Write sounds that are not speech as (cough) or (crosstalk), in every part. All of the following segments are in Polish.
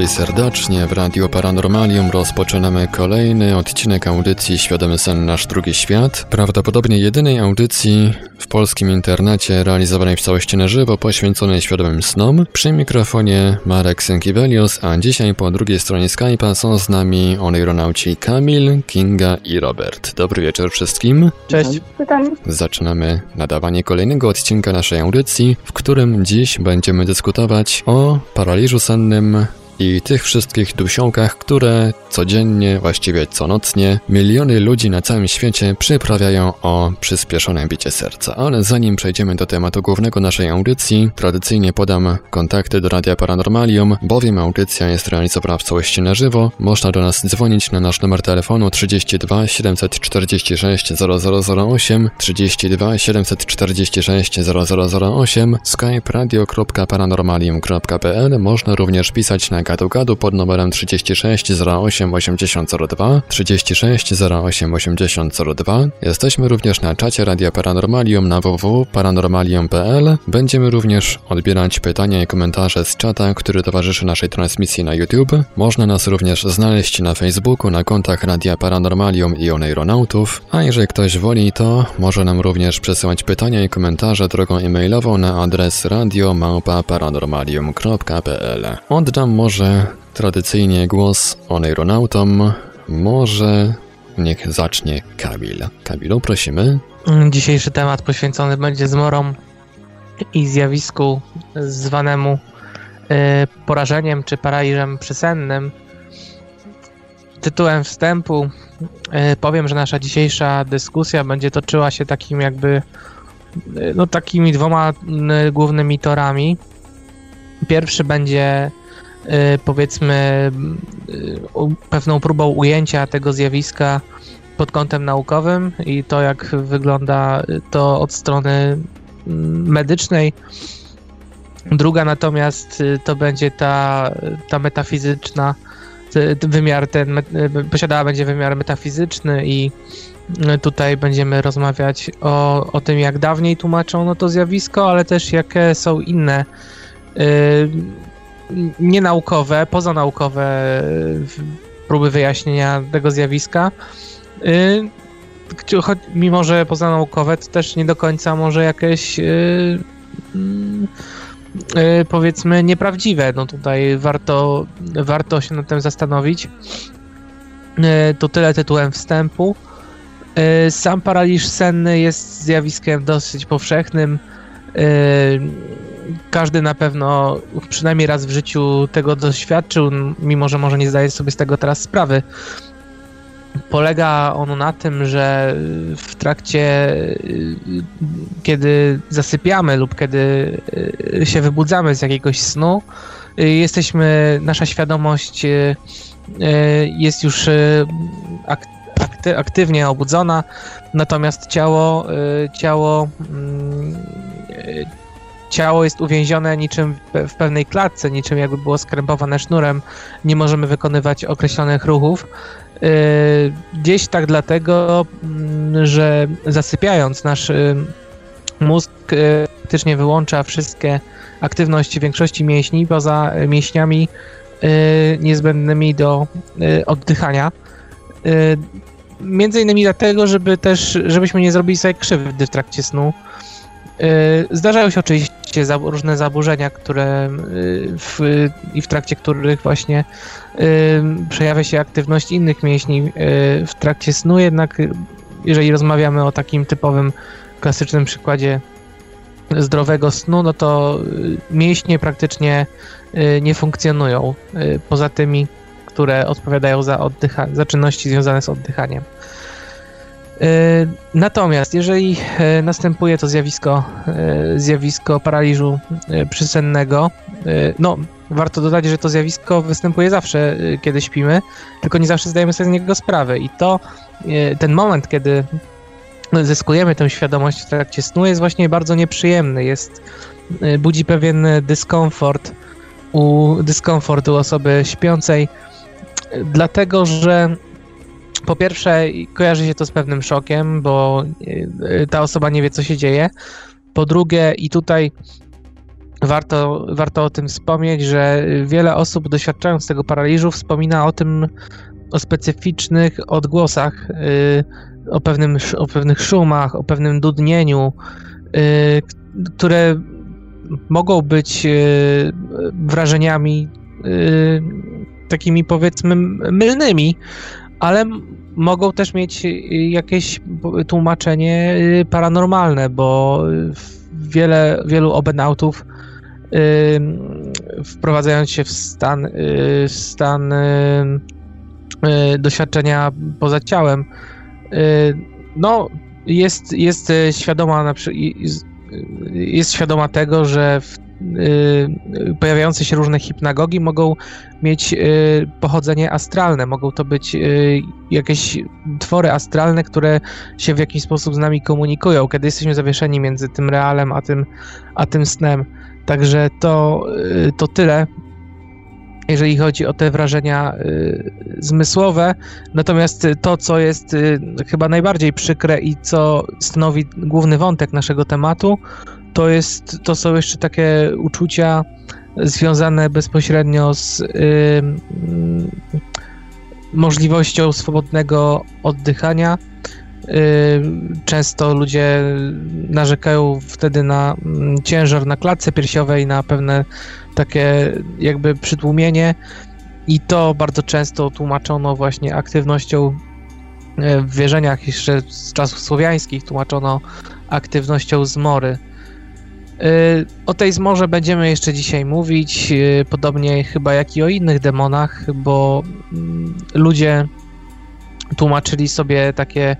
I serdecznie. W Radio Paranormalium rozpoczynamy kolejny odcinek audycji Świadomy Sen Nasz Drugi Świat. Prawdopodobnie jedynej audycji w polskim internecie realizowanej w całości na żywo poświęconej świadomym snom. Przy mikrofonie Marek Sękiewelios, a dzisiaj po drugiej stronie Skype'a są z nami oneironauci Kamil, Kinga i Robert. Dobry wieczór wszystkim. Cześć. Pytanie. Zaczynamy nadawanie kolejnego odcinka naszej audycji, w którym dziś będziemy dyskutować o paraliżu sennym i tych wszystkich dusiołkach, które codziennie, właściwie conocnie, miliony ludzi na całym świecie przyprawiają o przyspieszone bicie serca. Ale zanim przejdziemy do tematu głównego naszej audycji, tradycyjnie podam kontakty do Radia Paranormalium, bowiem audycja jest realizowana w całości na żywo. Można do nas dzwonić na nasz numer telefonu 32 746 0008, 32 746 0008, skype radio.paranormalium.pl. Można również pisać na gadu-gadu pod numerem 36 08 8002, 36 08 8002. Jesteśmy również na czacie Radia Paranormalium na www.paranormalium.pl. Będziemy również odbierać pytania i komentarze z czata, który towarzyszy naszej transmisji na YouTube. Można nas również znaleźć na Facebooku na kontach Radia Paranormalium i Oneironautów, a jeżeli ktoś woli, to może nam również przesyłać pytania i komentarze drogą e-mailową na adres radio.paranormalium.pl. Oddam może tradycyjnie głos oneironautom. Może niech zacznie Kamil. Kamilu, prosimy. Dzisiejszy temat poświęcony będzie zmorom i zjawisku zwanemu y, porażeniem czy paraliżem przysennym. Tytułem wstępu y, powiem, że nasza dzisiejsza dyskusja będzie toczyła się takim jakby y, no takimi dwoma głównymi torami. Pierwszy będzie powiedzmy y, pewną próbą ujęcia tego zjawiska pod kątem naukowym i to, jak wygląda to od strony mm, medycznej. Druga natomiast y, to będzie ta, ta metafizyczna, wymiar ten, y, posiadała będzie wymiar metafizyczny i y, tutaj będziemy rozmawiać o, o tym, jak dawniej tłumaczono to zjawisko, ale też jakie są inne y, nienaukowe, pozanaukowe próby wyjaśnienia tego zjawiska. Y, choć mimo, że pozanaukowe, to też nie do końca może jakieś y, mm, y, powiedzmy nieprawdziwe. No tutaj warto, warto się nad tym zastanowić. To tyle tytułem wstępu. Sam paraliż senny jest zjawiskiem dosyć powszechnym. Każdy na pewno przynajmniej raz w życiu tego doświadczył, mimo że może nie zdaje sobie z tego teraz sprawy. Polega ono na tym, że w trakcie, y, kiedy zasypiamy lub kiedy y, się wybudzamy z jakiegoś snu, y, jesteśmy, nasza świadomość jest już ak- akty- aktywnie obudzona, natomiast ciało, ciało, mm, ciało jest uwięzione niczym w- pewnej klatce, niczym jakby było skrępowane sznurem, nie możemy wykonywać określonych ruchów. Y, Gdzieś tak dlatego, mm, że zasypiając nasz y, mózg y, faktycznie wyłącza wszystkie aktywności większości mięśni poza y, mięśniami y, niezbędnymi do y, oddychania. Y, Między innymi dlatego, żeby też, żebyśmy nie zrobili sobie krzywdy w trakcie snu. Y, Zdarzają się oczywiście różne zaburzenia, które y, w, i w trakcie których właśnie y, przejawia się aktywność innych mięśni w trakcie snu, jednak jeżeli rozmawiamy o takim typowym, klasycznym przykładzie zdrowego snu, no to mięśnie praktycznie nie funkcjonują poza tymi, które odpowiadają za, oddycha- za czynności związane z oddychaniem. Natomiast jeżeli następuje to zjawisko, zjawisko paraliżu przysennego, no warto dodać, że to zjawisko występuje zawsze, kiedy śpimy, tylko nie zawsze zdajemy sobie z niego sprawę. I to ten moment, kiedy zyskujemy tę świadomość w trakcie snu jest właśnie bardzo nieprzyjemny, jest, budzi pewien dyskomfort u, dyskomfort u osoby śpiącej, dlatego że po pierwsze kojarzy się to z pewnym szokiem, bo e, ta osoba nie wie, co się dzieje. Po drugie, i tutaj warto, warto o tym wspomnieć, że wiele osób doświadczając tego paraliżu wspomina o tym, o specyficznych odgłosach, e, o, pewnym, o pewnych szumach, o pewnym dudnieniu, e, które mogą być wrażeniami takimi powiedzmy mylnymi, ale mogą też mieć jakieś tłumaczenie y, paranormalne, bo wiele, wielu obenautów wprowadzając się w stan, y, stan y, doświadczenia poza ciałem, no jest, jest świadoma jest świadoma tego, że w Y, pojawiające się różne hipnagogi mogą mieć y, pochodzenie astralne, mogą to być y, jakieś twory astralne, które się w jakiś sposób z nami komunikują, kiedy jesteśmy zawieszeni między tym realem a tym, a tym snem. Także to, to tyle jeżeli chodzi o te wrażenia y, zmysłowe. Natomiast to, co jest y, chyba najbardziej przykre i co stanowi główny wątek naszego tematu, to, jest, to są jeszcze takie uczucia związane bezpośrednio z y, możliwością swobodnego oddychania. Y, często ludzie narzekają wtedy na mm, ciężar na klatce piersiowej, na pewne takie jakby przytłumienie i to bardzo często tłumaczono właśnie aktywnością y, w wierzeniach jeszcze z czasów słowiańskich tłumaczono aktywnością zmory. Y, o tej zmorze będziemy jeszcze dzisiaj mówić, y, podobnie chyba jak i o innych demonach, bo mm, ludzie tłumaczyli sobie takie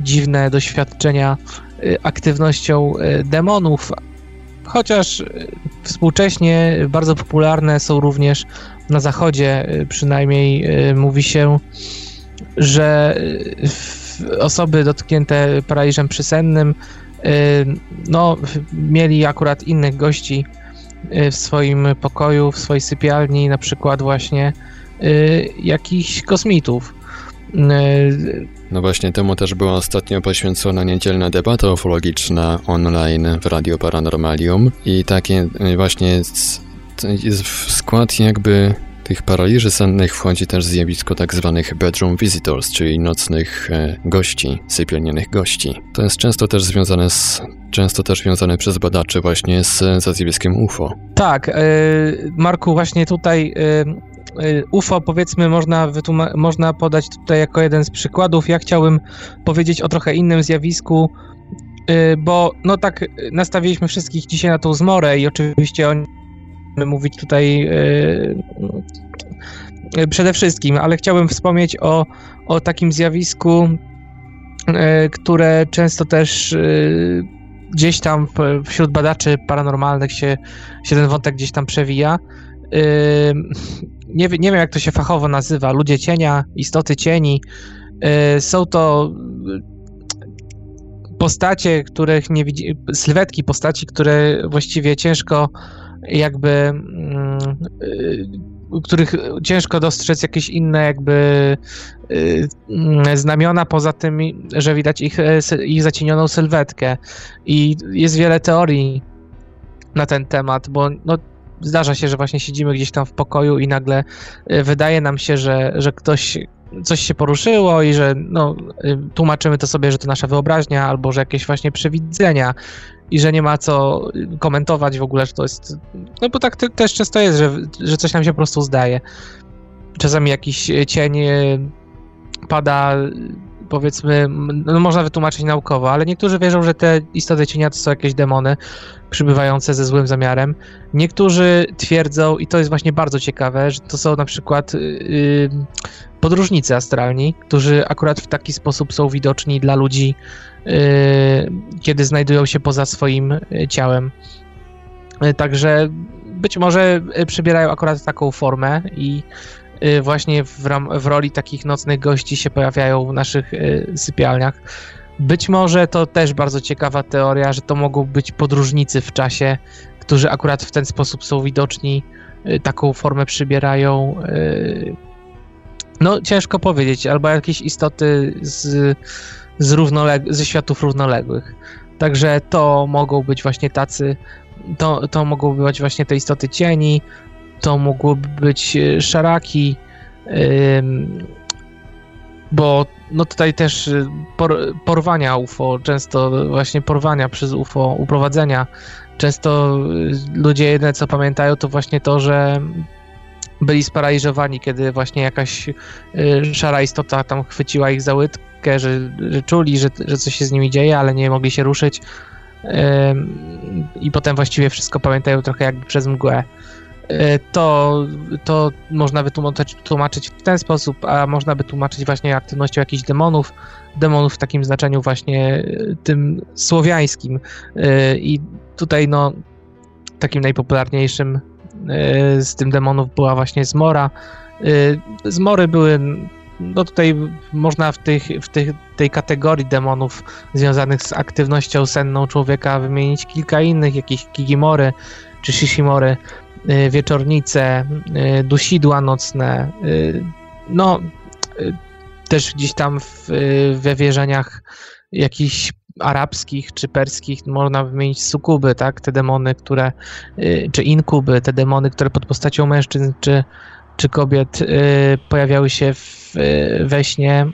dziwne doświadczenia y, aktywnością demonów, chociaż współcześnie bardzo popularne są również na zachodzie, przynajmniej mówi się, że osoby dotknięte paraliżem przysennym no, mieli akurat innych gości y, w swoim pokoju, w swojej sypialni, na przykład właśnie y, jakichś kosmitów. Y, no właśnie temu też była ostatnio poświęcona niedzielna debata ufologiczna online w Radio Paranormalium i takie właśnie w skład jakby tych paraliży sennych wchodzi też zjawisko tak zwanych bedroom visitors, czyli nocnych e, gości, sypialnianych gości. To jest często też związane z często też związane przez badaczy właśnie z, ze zjawiskiem UFO. Tak, e, Marku, właśnie tutaj e, UFO powiedzmy można, można podać tutaj jako jeden z przykładów. Ja chciałbym powiedzieć o trochę innym zjawisku, bo no tak nastawiliśmy wszystkich dzisiaj na tą zmorę i oczywiście oni mówić tutaj yy, przede wszystkim, ale chciałbym wspomnieć o, o takim zjawisku, yy, które często też yy, gdzieś tam wśród badaczy paranormalnych się, się ten wątek gdzieś tam przewija. Nie, nie wiem, jak to się fachowo nazywa. Ludzie cienia, istoty cieni. Są to postacie, których nie widzi, sylwetki postaci, które właściwie ciężko jakby mm, y, których ciężko dostrzec jakieś inne jakby y, mm, znamiona poza tym, że widać ich, e, ich zacienioną sylwetkę. I jest wiele teorii na ten temat, bo no, zdarza się, że właśnie siedzimy gdzieś tam w pokoju i nagle e, wydaje nam się, że, że ktoś coś się poruszyło i że no, y, tłumaczymy to sobie, że to nasza wyobraźnia albo że jakieś właśnie przewidzenia i że nie ma co komentować w ogóle, że to jest. No bo tak też często jest, że, że coś nam się po prostu zdaje. Czasami jakiś cień e, pada, powiedzmy, no można wytłumaczyć naukowo, ale niektórzy wierzą, że te istoty cienia to są jakieś demony przybywające ze złym zamiarem. Niektórzy twierdzą, i to jest właśnie bardzo ciekawe, że to są na przykład yy, podróżnicy astralni, którzy akurat w taki sposób są widoczni dla ludzi, kiedy znajdują się poza swoim ciałem. Także być może przybierają akurat taką formę i właśnie w, w, roli takich nocnych gości się pojawiają w naszych sypialniach. Być może to też bardzo ciekawa teoria, że to mogą być podróżnicy w czasie, którzy akurat w ten sposób są widoczni, y, taką formę przybierają. Y, no, ciężko powiedzieć, albo jakieś istoty z, z równoleg- ze światów równoległych. Także to mogą być właśnie tacy, to, to mogą być właśnie te istoty cieni, to mogłyby być y, szaraki, bo no tutaj też y, por, porwania UFO, często właśnie porwania przez UFO, uprowadzenia, często y, ludzie jedyne co pamiętają to właśnie to, że byli sparaliżowani, kiedy właśnie jakaś y, szara istota tam chwyciła ich za łydkę, że, że czuli, że, że coś się z nimi dzieje, ale nie mogli się ruszyć i potem właściwie wszystko pamiętają trochę jakby przez mgłę. E, to, to można by tłumaczyć w ten sposób, a można by tłumaczyć właśnie aktywnością jakichś demonów, demonów w takim znaczeniu właśnie e, tym słowiańskim. E, I tutaj no takim najpopularniejszym z tym demonów była właśnie zmora. Zmory były no tutaj można w, tych, w tych, tej kategorii demonów związanych z aktywnością senną człowieka wymienić kilka innych, jakieś kigimory czy shishimory. Y, wieczornice, y, dusidła nocne. Y, no, też gdzieś tam w, we wierzeniach jakichś arabskich czy perskich można wymienić sukuby, tak? Te demony, które, czy inkuby, te demony, które pod postacią mężczyzn czy, czy kobiet pojawiały się w, we śnie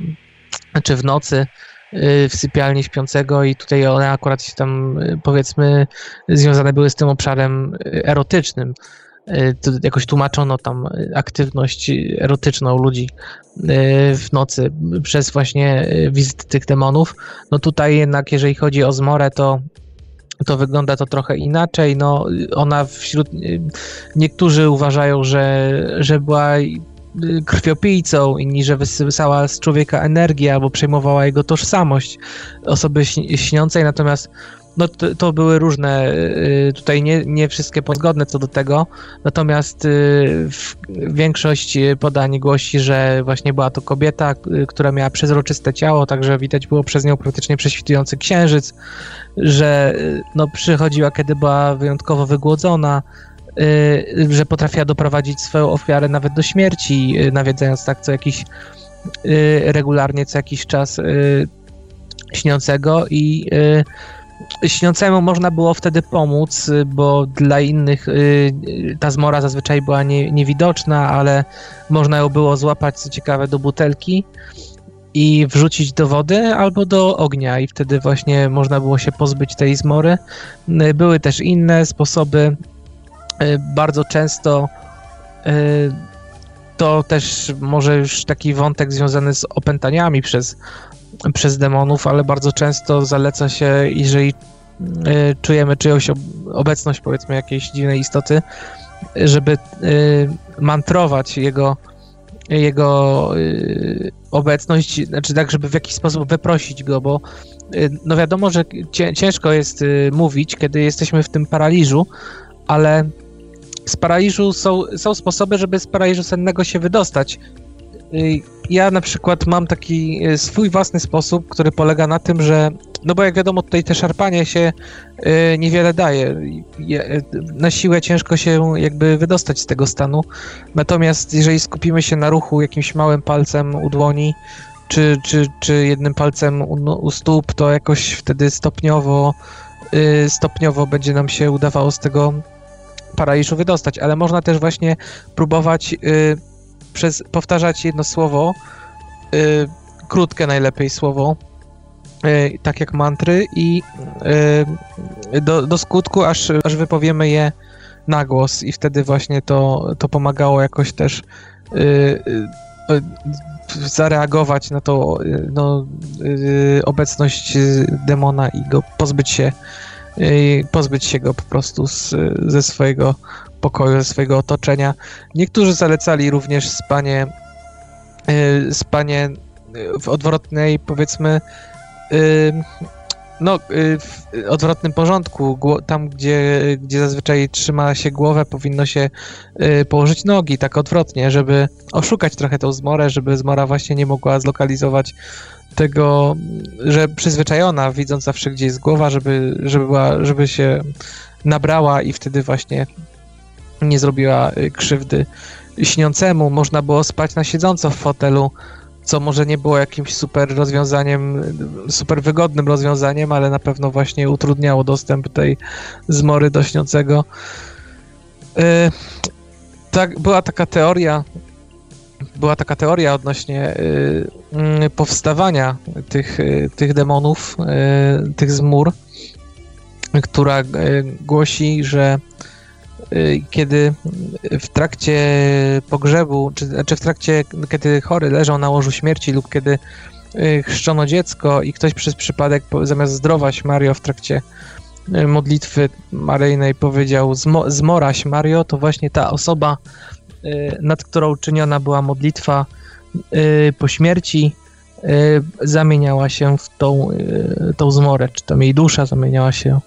czy w nocy w sypialni śpiącego i tutaj one akurat się tam powiedzmy związane były z tym obszarem erotycznym. To jakoś tłumaczono tam aktywność erotyczną ludzi w nocy przez właśnie wizyty tych demonów. No tutaj jednak jeżeli chodzi o zmorę, to to wygląda to trochę inaczej. No, ona wśród. Niektórzy uważają, że, że była krwiopijcą, inni, że wysysała z człowieka energię albo przejmowała jego tożsamość osoby śniącej, natomiast no to, to, były różne, y, tutaj nie, nie wszystkie pozgodne co do tego, natomiast y, większość podań głosi, że właśnie była to kobieta, y, która miała przezroczyste ciało, także widać było przez nią praktycznie prześwitujący księżyc, że no, przychodziła, kiedy była wyjątkowo wygłodzona, Y, że potrafiła doprowadzić swoją ofiarę nawet do śmierci, y, nawiedzając tak co jakiś y, regularnie co jakiś czas śniącego i śniącemu można było wtedy pomóc, bo dla innych ta zmora zazwyczaj była nie, niewidoczna, ale można ją było złapać, co ciekawe, do butelki i wrzucić do wody albo do ognia i wtedy właśnie można było się pozbyć tej zmory. Były też inne sposoby bardzo często to też może już taki wątek związany z opętaniami przez, przez demonów, ale bardzo często zaleca się, jeżeli e, czujemy czyjąś obecność, powiedzmy, jakiejś dziwnej istoty, żeby mantrować jego, jego obecność, znaczy tak, żeby w jakiś sposób wyprosić go, bo no wiadomo, że ciężko jest mówić, kiedy jesteśmy w tym paraliżu, ale z paraliżu są, są sposoby, żeby z paraliżu sennego się wydostać. Y, ja na przykład mam taki y, swój własny sposób, który polega na tym, że no bo jak wiadomo, tutaj te szarpanie się y, niewiele daje. Na siłę ciężko się jakby wydostać z tego stanu. Natomiast jeżeli skupimy się na ruchu jakimś małym palcem u dłoni, czy, czy, czy jednym palcem u, u stóp, to jakoś wtedy stopniowo, stopniowo będzie nam się udawało z tego paraliżu wydostać, ale można też właśnie próbować przez, powtarzać jedno słowo, y, krótkie najlepiej słowo, y, tak jak mantry i y, do, do skutku, aż, aż wypowiemy je na głos i wtedy właśnie to, to pomagało jakoś też y, y, zareagować na to no, obecność demona i go pozbyć się pozbyć się go po prostu z, ze swojego pokoju, ze swojego otoczenia. Niektórzy zalecali również spanie y, spanie w odwrotnej, powiedzmy, y, no, w odwrotnym porządku. Tam, gdzie, gdzie zazwyczaj trzyma się głowę, powinno się położyć nogi, tak odwrotnie, żeby oszukać trochę tą zmorę, żeby zmora właśnie nie mogła zlokalizować tego, że przyzwyczajona, widząc zawsze, gdzie jest głowa, żeby, żeby, była, żeby się nabrała i wtedy właśnie nie zrobiła krzywdy śniącemu. Można było spać na siedząco w fotelu, co może nie było jakimś super rozwiązaniem, super wygodnym rozwiązaniem, ale na pewno właśnie utrudniało dostęp tej zmory do śniącego. Yy, tak, była taka teoria, była taka teoria odnośnie yy, powstawania tych, tych demonów, tych zmór, która głosi, że Y, kiedy w trakcie pogrzebu, czy, czy w trakcie, kiedy chory leżał na łożu śmierci lub kiedy y, chrzczono dziecko i ktoś przez przypadek zamiast zdrowaś Mario w trakcie y, modlitwy maryjnej powiedział zmoraś Mario, to właśnie ta osoba, nad którą czyniona była modlitwa po śmierci, zamieniała się w tą, tą zmorę, czy tam jej dusza zamieniała się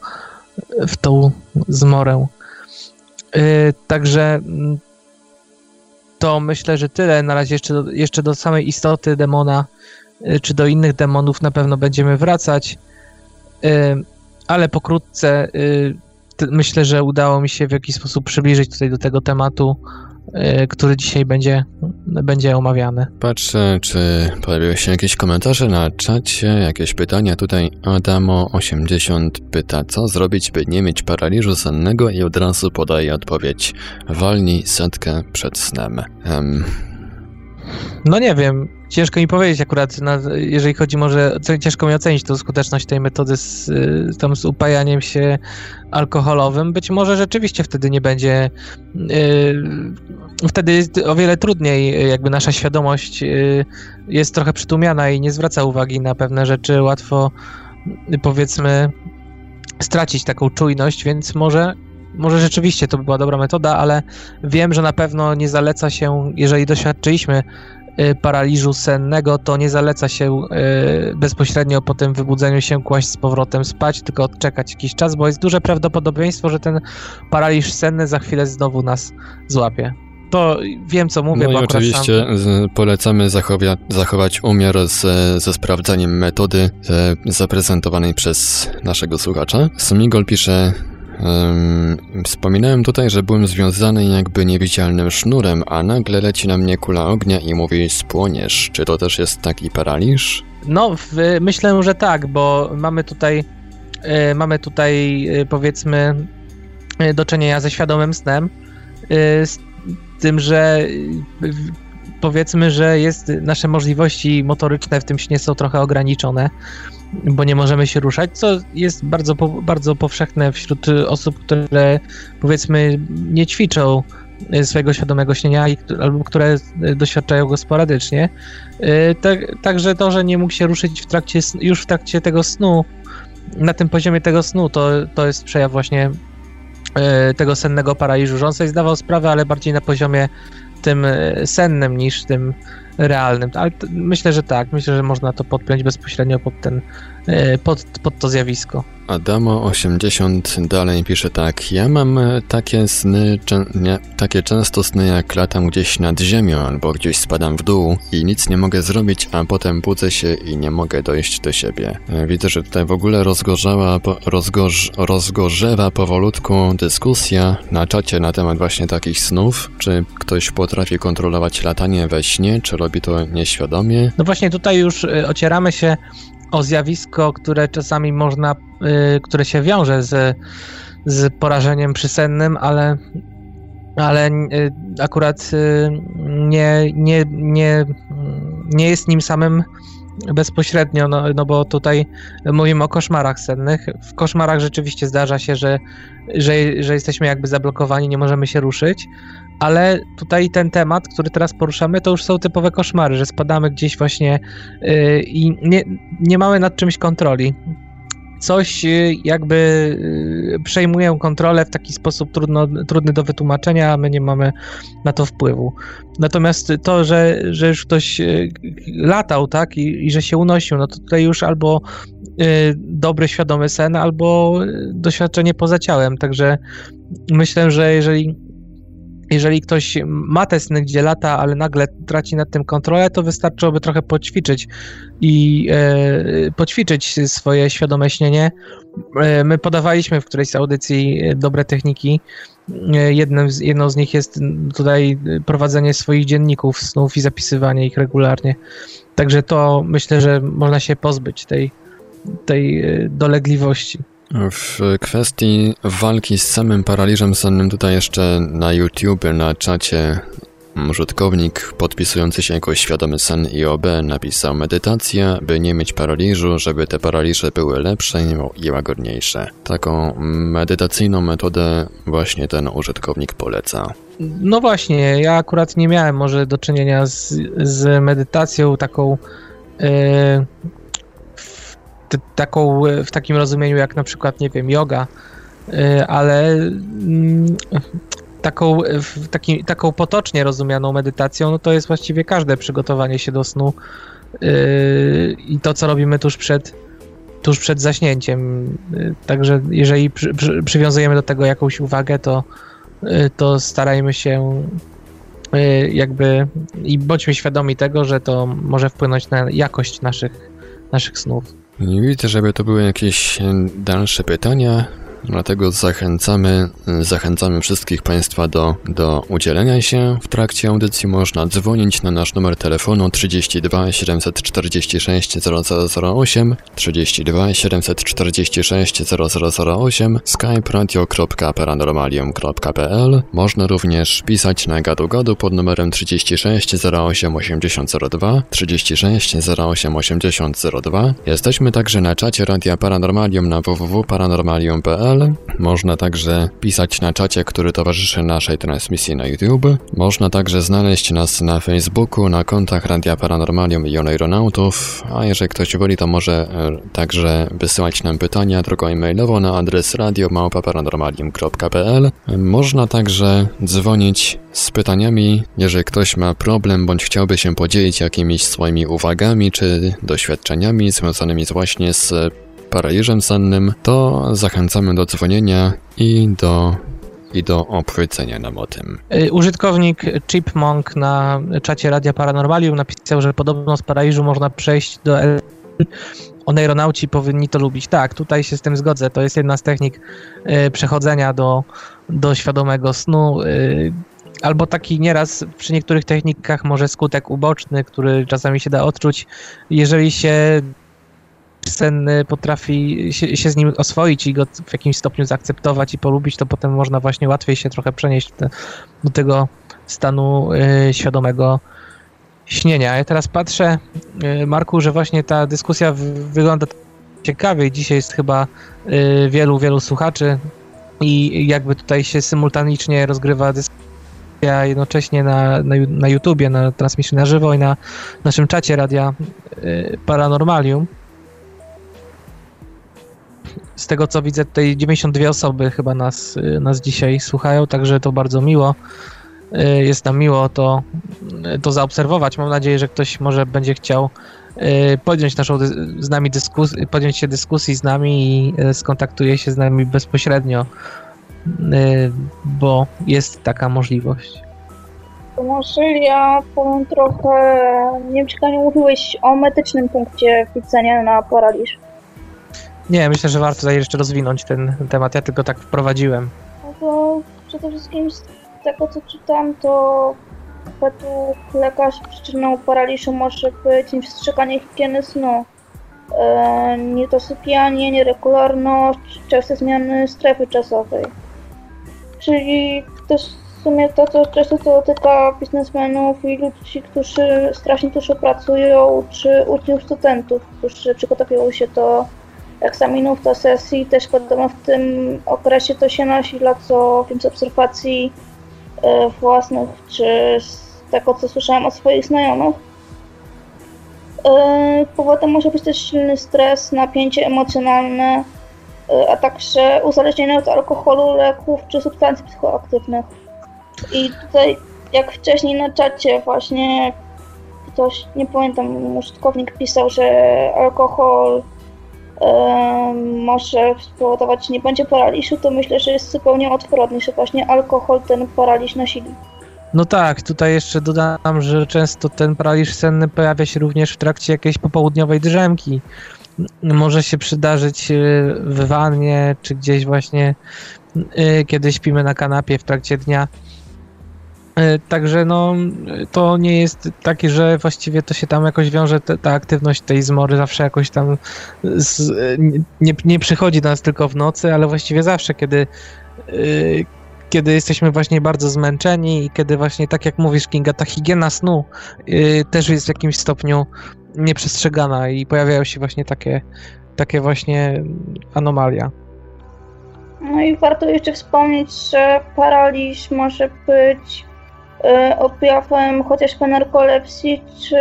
w tą zmorę. Y, także mm, to myślę, że tyle. Na razie jeszcze do, jeszcze do samej istoty demona, y, czy do innych demonów na pewno będziemy wracać, y, ale pokrótce myślę, że udało mi się w jakiś sposób przybliżyć tutaj do tego tematu który dzisiaj będzie, będzie omawiany. Patrzę, czy pojawiły się jakieś komentarze na czacie, jakieś pytania. Tutaj Adamo80 pyta, co zrobić, by nie mieć paraliżu sennego i od razu podaje odpowiedź. Walnij setkę przed snem. Um. No nie wiem, ciężko mi powiedzieć akurat, na, jeżeli chodzi może, ciężko mi ocenić tą skuteczność tej metody z, z, tam z upajaniem się alkoholowym. Być może rzeczywiście wtedy nie będzie, yy, wtedy jest o wiele trudniej, jakby nasza świadomość yy, jest trochę przytłumiana i nie zwraca uwagi na pewne rzeczy, łatwo powiedzmy stracić taką czujność, więc może może rzeczywiście to by była dobra metoda, ale wiem, że na pewno nie zaleca się, jeżeli doświadczyliśmy Y, paraliżu sennego, to nie zaleca się y, bezpośrednio po tym wybudzeniu się kłaść z powrotem spać, tylko odczekać jakiś czas, bo jest duże prawdopodobieństwo, że ten paraliż senny za chwilę znowu nas złapie. To wiem, co mówię. No i oczywiście sam... polecamy zachowa zachować umiar z, ze sprawdzaniem metody zaprezentowanej przez naszego słuchacza. Smigol pisze, Wspominałem tutaj, że byłem związany jakby niewidzialnym sznurem, a nagle leci na mnie kula ognia i mówi spłoniesz. Czy to też jest taki paraliż? No, w, myślę, że tak, bo mamy tutaj y, mamy tutaj y, powiedzmy y, do czynienia ze świadomym snem, z tym, że powiedzmy, że jest nasze możliwości motoryczne w tym śnie są trochę ograniczone bo nie możemy się ruszać, co jest bardzo, bardzo powszechne wśród osób, które powiedzmy nie ćwiczą e, swojego świadomego śnienia albo które e, doświadczają go sporadycznie. E, tak, także to, że nie mógł się ruszyć w trakcie, już w trakcie tego snu, na tym poziomie tego snu, to, to jest przejaw właśnie tego sennego paraliżu, że on sobie zdawał sprawę, ale bardziej na poziomie tym sennym niż tym realnym. Ale myślę, że tak. Myślę, że można to podpiąć bezpośrednio pod, ten, e, pod, pod to zjawisko. Adamo80 dalej pisze tak. Ja mam e, takie sny, nie, takie często sny jak latam gdzieś nad ziemią albo gdzieś spadam w dół i nic nie mogę zrobić, a potem budzę się i nie mogę dojść do siebie. E, widzę, że tutaj w ogóle rozgorzała, rozgorz, rozgorzewa powolutku dyskusja na czacie na temat właśnie takich snów. Czy ktoś potrafi kontrolować latanie we śnie, czy robi to nieświadomie? No właśnie tutaj już e, ocieramy się o zjawisko, które czasami można, y, które się wiąże z, z porażeniem przysennym, ale, ale y, akurat y, nie, nie, nie, nie jest nim samym bezpośrednio, no, no bo tutaj mówimy o koszmarach sennych. W koszmarach rzeczywiście zdarza się, że, że, że jesteśmy jakby zablokowani, nie możemy się ruszyć, ale tutaj ten temat, który teraz poruszamy, to już są typowe koszmary, że spadamy gdzieś właśnie yy, i nie, nie mamy nad czymś kontroli. Coś y, jakby y, przejmują kontrolę w taki sposób trudno, trudny do wytłumaczenia, a my nie mamy na to wpływu. Natomiast to, że, że już ktoś y, latał, tak, i, i że się unosił, no to tutaj już albo dobry, świadomy sen, albo doświadczenie poza ciałem. Także myślę, że jeżeli jeżeli ktoś ma te sny, gdzie lata, ale nagle traci nad tym kontrolę, to wystarczyłoby trochę poćwiczyć i e, poćwiczyć swoje świadome śnienie. E, my podawaliśmy w którejś z audycji dobre techniki. E, z, jedną z nich jest tutaj prowadzenie swoich dzienników snów i zapisywanie ich regularnie. Także to myślę, że można się pozbyć tej, tej e, dolegliwości. W kwestii walki z samym paraliżem sennym tutaj jeszcze na YouTube, na czacie użytkownik podpisujący się jako świadomy sen IOB napisał medytacja, by nie mieć paraliżu, żeby te paraliże były lepsze i łagodniejsze. Taką medytacyjną metodę właśnie ten użytkownik poleca. No właśnie, ja akurat nie miałem może do czynienia z, z medytacją taką yy taką, e, w takim rozumieniu jak na przykład, nie wiem, yoga, e, ale mm, taką, taki, taką potocznie rozumianą medytacją, no to jest właściwie każde przygotowanie się do snu e, i to, co robimy tuż przed, tuż przed zaśnięciem. Także jeżeli przy, przy, przywiązujemy do tego jakąś uwagę, to, to starajmy się jakby i bądźmy świadomi tego, że to może wpłynąć na jakość naszych, naszych snów. Nie widzę, żeby to były jakieś dalsze pytania. Dlatego zachęcamy, zachęcamy wszystkich Państwa do, do udzielenia się. W trakcie audycji można dzwonić na nasz numer telefonu 32 746 0008, 32 746 0008, skype radio.paranormalium.pl. Można również pisać na gadu gadu pod numerem 36 08 8002, 36 08 8002. Jesteśmy także na czacie Radia Paranormalium na www.paranormalium.pl można także pisać na czacie, który towarzyszy naszej transmisji na YouTube. Można także znaleźć nas na Facebooku, na kontach Radia Paranormalium i Oneironautów, a jeżeli ktoś woli, to może e, także wysyłać nam pytania drogą e-mailową na adres radiomałpa.paranormalium.pl. Można także dzwonić z pytaniami, jeżeli ktoś ma problem bądź chciałby się podzielić jakimiś swoimi uwagami czy doświadczeniami związanymi właśnie z paraliżem sennym, to zachęcamy do dzwonienia i do i do opowiedzenia nam o tym. Y, użytkownik Chipmunk na czacie Radia Paranormalium napisał, że podobno z paraliżu można przejść do L Oneironauci powinni to lubić. Tak, tutaj się z tym zgodzę. To jest jedna z technik y, przechodzenia do, do świadomego snu. Y, albo taki nieraz przy niektórych technikach może skutek uboczny, który czasami się da odczuć. Jeżeli się sen potrafi się, się, z nim oswoić i go w jakimś stopniu zaakceptować i polubić, to potem można właśnie łatwiej się trochę przenieść te, do tego stanu y, świadomego śnienia. Ja teraz patrzę, y, Marku, że właśnie ta dyskusja w, wygląda ciekawie. Dzisiaj jest chyba y, wielu, wielu słuchaczy i jakby tutaj się symultanicznie rozgrywa dyskusja jednocześnie na, na, na YouTubie, na transmisji na żywo i na naszym czacie Radia Paranormalium z tego co widzę, tutaj 92 osoby chyba nas, y, nas dzisiaj słuchają, także to bardzo miło. Y, jest nam miło to, y, to zaobserwować. Mam nadzieję, że ktoś może będzie chciał podjąć naszą z nami dyskusję, podjąć się dyskusji z nami i skontaktuje się z nami bezpośrednio, bo jest taka możliwość. Może ja powiem trochę, nie wiem czy nie mówiłeś o metycznym punkcie widzenia na paraliż. Nie, myślę, że warto jeszcze rozwinąć ten temat. Ja tylko tak wprowadziłem. No to przede wszystkim z tego co czytam, to według lekarzy przyczyną paraliżu może być nieprzestrzeganie higieny snu. E, niedosypianie, nieregularność, częste zmiany strefy czasowej. Czyli też w sumie to, co często to dotyka biznesmenów i ludzi, którzy strasznie dużo pracują, czy uczniów, studentów, którzy przygotowują się do egzaminów do sesji. Też podobno w tym okresie to się nasila, co wiem z obserwacji e, własnych, czy z tego, co słyszałam od swoich znajomych. E, Powodem może być też silny stres, napięcie emocjonalne, e, a także uzależnienie od alkoholu, leków czy substancji psychoaktywnych. I tutaj, jak wcześniej na czacie właśnie ktoś, nie pamiętam, użytkownik pisał, że alkohol może spowodować nie będzie paraliżu, to myślę, że jest zupełnie odwrotnie, że właśnie alkohol ten paraliż nasili. No tak, tutaj jeszcze dodam, że często ten paraliż senny pojawia się również w trakcie jakiejś popołudniowej drzemki. Może się przydarzyć e, w wannie, czy gdzieś właśnie, e, kiedy śpimy na kanapie w trakcie dnia. E, Także no, to nie jest takie, że właściwie to się tam jakoś wiąże, te- ta aktywność tej zmory zawsze jakoś tam z, nie, nie przychodzi do nas tylko w nocy, ale właściwie zawsze, kiedy, y, kiedy jesteśmy właśnie bardzo zmęczeni i kiedy właśnie, tak jak mówisz Kinga, ta higiena snu y, też jest w jakimś stopniu nieprzestrzegana i pojawiają się właśnie takie, takie właśnie anomalia. No i warto jeszcze wspomnieć, że paraliż może być e, objawem chociażby narkolepsji czy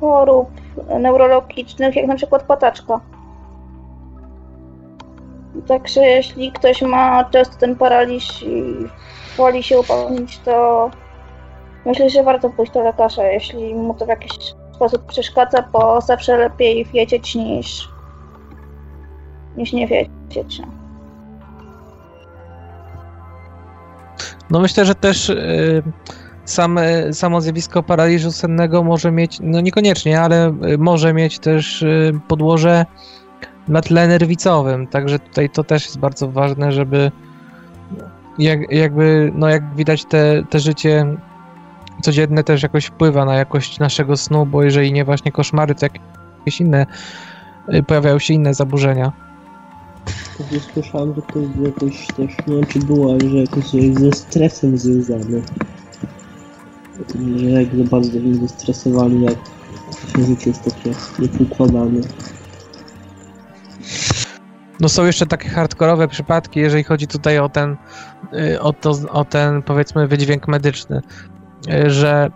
chorób neurologicznych, jak na przykład pataczka. Także jeśli ktoś ma często ten paraliż i woli się upewnić, to myślę, że warto pójść do lekarza, jeśli mu to w jakiś sposób przeszkadza, bo zawsze lepiej wiedzieć niż, niż nie wiedzieć. No. Myślę, że też y, same, samo zjawisko paraliżu sennego może mieć, no niekoniecznie, ale y, może mieć też y, podłoże na tle nerwicowym, także tutaj to też jest bardzo ważne, żeby jak, jakby, no jak widać te, te życie codzienne też jakoś wpływa na jakość naszego snu, bo jeżeli nie właśnie koszmary, to jakieś inne, y, pojawiają się inne zaburzenia. Także słyszałem, że to jest jakoś też, nie wiem czy było, ale że jakoś jest ze stresem związane. Że jak za bardzo jest zestresowani, jak życie jest takie niepoukładane. No są jeszcze takie hardkorowe przypadki, jeżeli chodzi tutaj o ten, y, o, to, o ten powiedzmy wydźwięk medyczny, y, że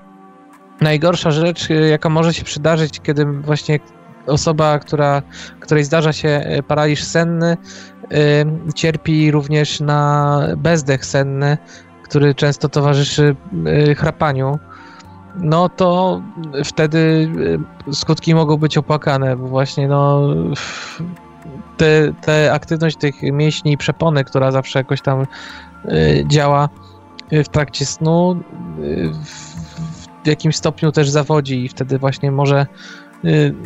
najgorsza rzecz, y, jaka może się przydarzyć, kiedy właśnie osoba, która, której zdarza się y, paraliż senny, cierpi również na bezdech senny, który często towarzyszy y, chrapaniu, no to wtedy y, skutki mogą być opłakane, bo właśnie no te, te aktywność tych mięśni i przepony, która zawsze jakoś tam działa w trakcie snu, w, jakimś stopniu też zawodzi i wtedy właśnie może,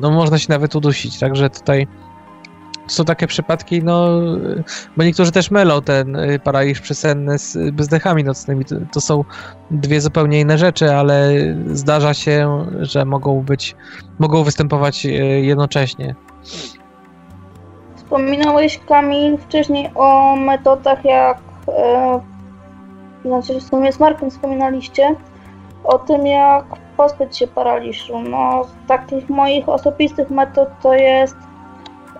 no można się nawet udusić, także tutaj są takie przypadki, no, y, bo niektórzy też mylą ten y, paraliż przesenny z bezdechami nocnymi. To, to są dwie zupełnie inne rzeczy, ale zdarza się, że mogą być, mogą występować y, jednocześnie. Wspominałeś, Kamil, wcześniej o metodach, jak. E, znaczy, w sumie z Markiem wspominaliście o tym, jak pozbyć się paraliżu. No, z takich moich osobistych metod to jest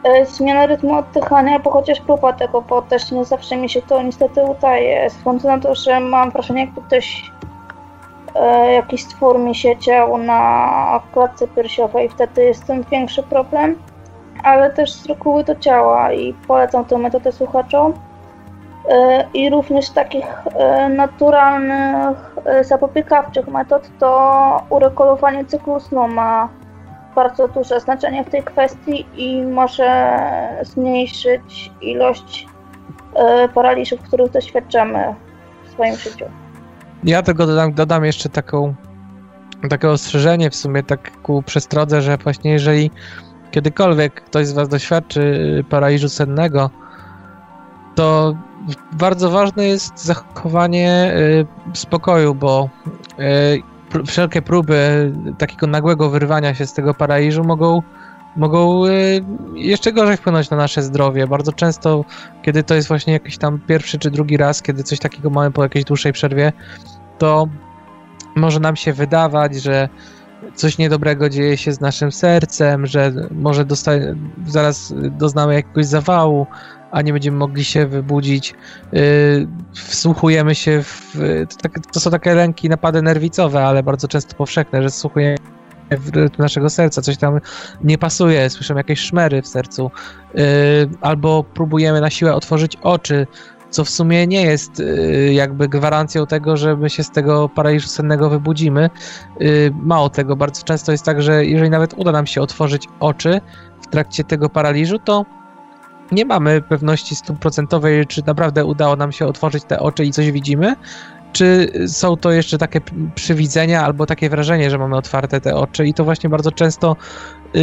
e, zmiana rytmu oddychania, bo chociaż próba tego, bo też nie zawsze mi się to niestety udaje. Względu na to, że mam wrażenie, jakby ktoś e, jakiś stwór mi siedział na klatce piersiowej, wtedy jest ten większy problem ale też z reguły to działa i polecam tę metodę słuchaczom. E, I również takich e, naturalnych, e, zapobiegawczych metod to uregulowanie cyklu snu ma bardzo duże znaczenie w tej kwestii i może zmniejszyć ilość paraliżów, których doświadczamy w swoim życiu. Ja tego dodam, dodam jeszcze taką, takie ostrzeżenie w sumie, tak ku przestrodze, że właśnie jeżeli kiedykolwiek ktoś z Was doświadczy paraliżu sennego, to bardzo ważne jest zachowanie y, spokoju, bo y, wszelkie próby takiego nagłego wyrwania się z tego paraliżu mogą, mogą y, jeszcze gorzej wpłynąć na nasze zdrowie. Bardzo często, kiedy to jest właśnie jakiś tam pierwszy czy drugi raz, kiedy coś takiego mamy po jakiejś dłuższej przerwie, to może nam się wydawać, że coś niedobrego dzieje się z naszym sercem, że może zaraz doznamy jakiegoś zawału, a nie będziemy mogli się wybudzić. Yy, wsłuchujemy się w. To, tak, to są takie lęki, napady nerwicowe, ale bardzo często powszechne, że wsłuchujemy w naszego serca, coś tam nie pasuje, słyszymy jakieś szmery w sercu, yy, albo próbujemy na siłę otworzyć oczy, co w sumie nie jest yy, jakby gwarancją tego, że my się z tego paraliżu sennego wybudzimy. Mało tego, bardzo często jest tak, że jeżeli nawet uda nam się otworzyć oczy w trakcie tego paraliżu, to nie mamy pewności stuprocentowej, czy naprawdę udało nam się otworzyć te oczy i coś widzimy, czy są to jeszcze takie przywidzenia albo takie wrażenie, że mamy otwarte te oczy? I to właśnie bardzo często yy,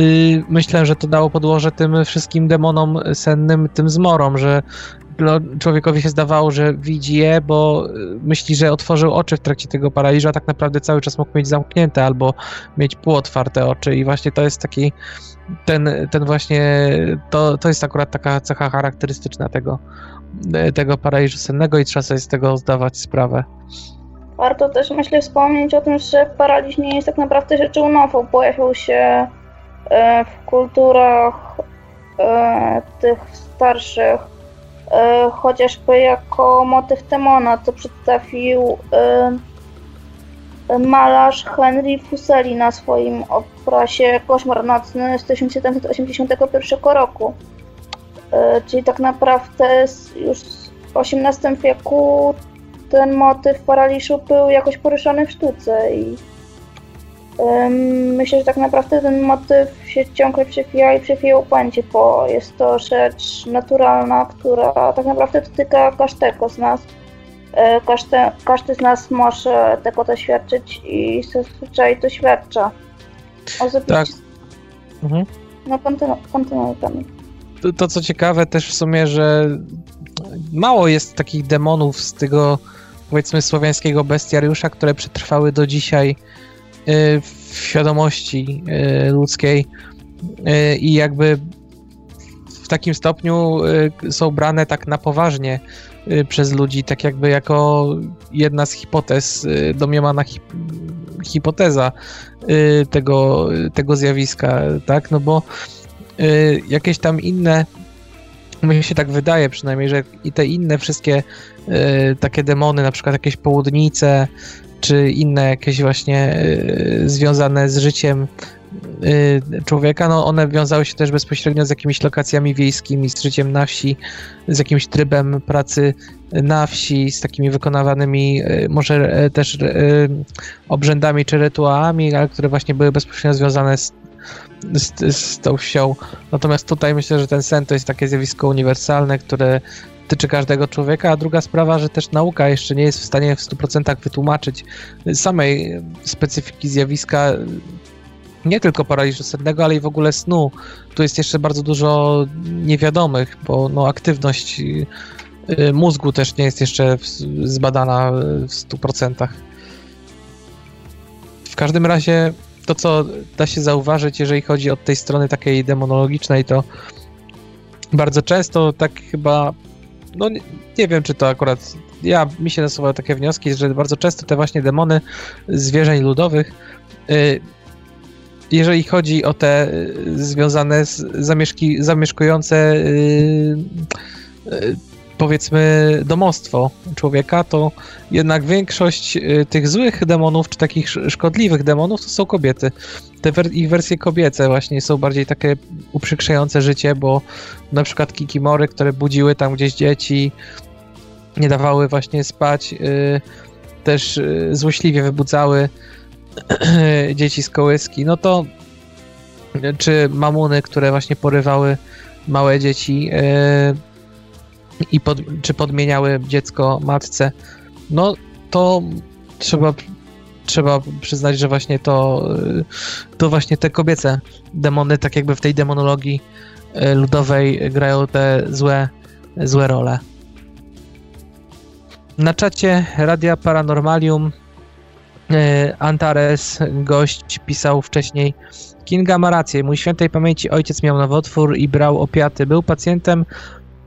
myślę, że to dało podłoże tym wszystkim demonom sennym, tym zmorom, że człowiekowi się zdawało, że widzi je, bo myśli, że otworzył oczy w trakcie tego paraliżu, a tak naprawdę cały czas mógł mieć zamknięte albo mieć półotwarte oczy i właśnie to jest taki ten, ten właśnie, to, to jest akurat taka cecha charakterystyczna tego, tego paraliżu sennego i trzeba sobie z tego zdawać sprawę. Warto też myślę wspomnieć o tym, że paraliż nie jest tak naprawdę rzeczą nową. Pojawił się e, w kulturach tych starszych, chociażby jako motyw Temona, co przedstawił malarz Henry Fuseli na swoim obrazie Koszmar Nocny z 1781 roku. Czyli tak naprawdę już w XVIII wieku ten motyw paraliżu był jakoś poruszany w sztuce i myślę, że tak naprawdę ten motyw się ciągle przewija i przewija upędzie, bo jest to rzecz naturalna, która tak naprawdę dotyka każdego z nas. E, każdy, każdy z nas może tego doświadczyć i zazwyczaj doświadcza. Osobiście... Tak. Mhm. No kontynuuj, kontynuuj to, to co ciekawe też w sumie, że mało jest takich demonów z tego powiedzmy słowiańskiego bestiariusza, które przetrwały do dzisiaj w świadomości y, ludzkiej y, i jakby w takim stopniu są brane tak na poważnie przez ludzi, tak jakby jako jedna z hipotez, domniemana hip hipoteza tego, tego zjawiska, tak, no bo jakieś tam inne mi się tak wydaje przynajmniej, że i te inne wszystkie y, takie demony, na przykład jakieś południce, czy inne jakieś właśnie y, związane z życiem y, człowieka, no one wiązały się też bezpośrednio z jakimiś lokacjami wiejskimi, z życiem na wsi, z jakimś trybem pracy na wsi, z takimi wykonywanymi może też obrzędami czy rytuałami, ale które właśnie były bezpośrednio związane z z, z tą wsią. Natomiast tutaj myślę, że ten sen to jest takie zjawisko uniwersalne, które tyczy każdego człowieka, a druga sprawa, że też nauka jeszcze nie jest w stanie w 100% wytłumaczyć samej specyfiki zjawiska nie tylko paraliżu sennego, ale i w ogóle snu. Tu jest jeszcze bardzo dużo niewiadomych, bo no, aktywność y, mózgu też nie jest jeszcze zbadana w 100%. W każdym razie to, co da się zauważyć, jeżeli chodzi od tej strony takiej demonologicznej, to bardzo często tak chyba, no nie, nie wiem, czy to akurat, ja, mi się nasuwały takie wnioski, że bardzo często te właśnie demony zwierzeń ludowych, y, jeżeli chodzi o te y, związane z zamieszki, zamieszkujące y, powiedzmy domostwo człowieka, to jednak większość y, tych złych demonów, czy takich szkodliwych demonów, to są kobiety. Te wer ich wersje kobiece właśnie są bardziej takie uprzykrzające życie, bo na przykład kikimory, które budziły tam gdzieś dzieci, nie dawały właśnie spać, yy, też yy, złośliwie wybudzały (clears throat) dzieci z kołyski, no to czy mamuny, które właśnie porywały małe dzieci, yy, i pod, czy podmieniały dziecko matce, no to trzeba, trzeba przyznać, że właśnie to, to właśnie te kobiece demony, tak jakby w tej demonologii e, ludowej grają te złe, złe role. Na czacie Radia Paranormalium e, Antares, gość, pisał wcześniej Kinga ma rację. Mój świętej pamięci ojciec miał nowotwór i brał opiaty. Był pacjentem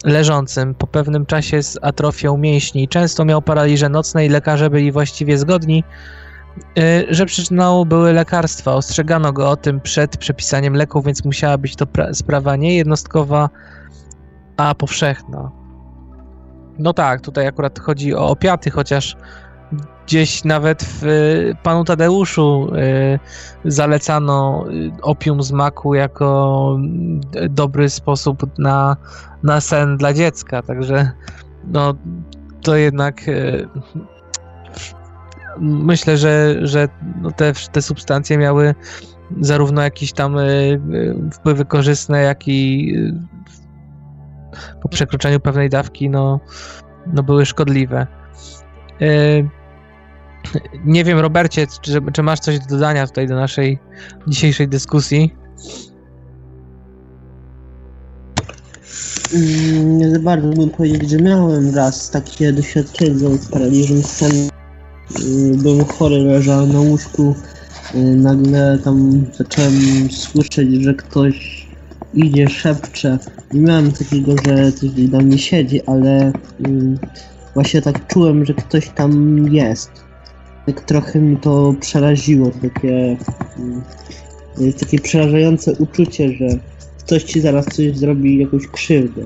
leżącym po pewnym czasie z atrofią mięśni. Często miał paraliże nocne i lekarze byli właściwie zgodni, y, że przyczyną były lekarstwa. Ostrzegano go o tym przed przepisaniem leków, więc musiała być to sprawa nie jednostkowa, a powszechna. No tak, tutaj akurat chodzi o opiaty, chociaż gdzieś nawet w y, panu Tadeuszu y, zalecano y, opium z maku jako dobry sposób na, na sen dla dziecka, także no to jednak myślę, że, że no te, te substancje miały zarówno jakieś tam wpływy korzystne, jak i po przekroczeniu pewnej dawki no, no były szkodliwe. Y, Nie wiem, Robercie, czy, czy masz coś do dodania tutaj do naszej dzisiejszej dyskusji? Mm, Nie za bardzo mógłbym powiedzieć, że miałem raz takie doświadczenie z paraliżem. Mm, Byłem chory, leżałem na łóżku. y, Nagle tam zacząłem słyszeć, że ktoś idzie, szepcze. Nie miałem takiego, że gdzieś na mnie siedzi, ale mm, właśnie tak czułem, że ktoś tam jest. Tak trochę mi to przeraziło, takie, mm, y, takie przerażające uczucie, że ktoś ci zaraz coś zrobi, jakąś krzywdę.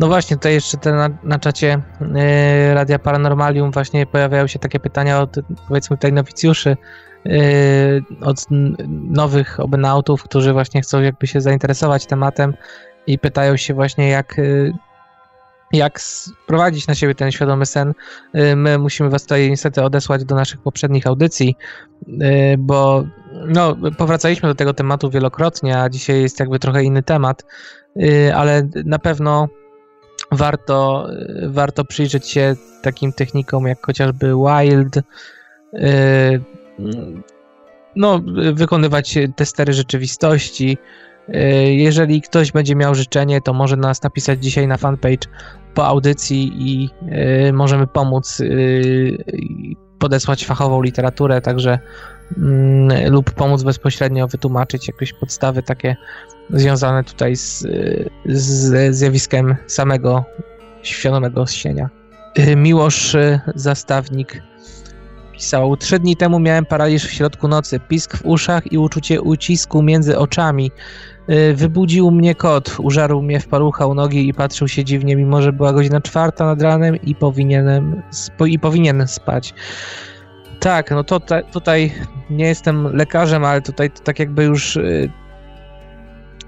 No właśnie, tutaj jeszcze te na, na czacie yy, Radia Paranormalium właśnie pojawiają się takie pytania od powiedzmy tutaj nowicjuszy, yy, od nowych obenautów, którzy właśnie chcą jakby się zainteresować tematem i pytają się właśnie jak, yy, jak sprowadzić na siebie ten świadomy sen. Yy, my musimy was tutaj niestety odesłać do naszych poprzednich audycji, yy, bo no, powracaliśmy do tego tematu wielokrotnie, a dzisiaj jest jakby trochę inny temat, yy, ale na pewno warto, warto przyjrzeć się takim technikom jak chociażby Wild, no, wykonywać testery rzeczywistości. Yy, Jeżeli ktoś będzie miał życzenie, to może nas napisać dzisiaj na fanpage po audycji i yy, możemy pomóc yy, podesłać fachową literaturę, także mm, lub pomóc bezpośrednio wytłumaczyć jakieś podstawy takie związane tutaj z, z zjawiskiem samego świadomego śnienia. Y, Miłosz y, Zastawnik pisał: Trzy dni temu miałem paraliż w środku nocy, pisk w uszach i uczucie ucisku między oczami. Y, Wybudził mnie kot, użarł mnie w palucha u nogi i patrzył się dziwnie, mimo że była godzina czwarta nad ranem i powinienem i powinien spać. Tak, no to ta, tutaj nie jestem lekarzem, ale tutaj to tak jakby już y,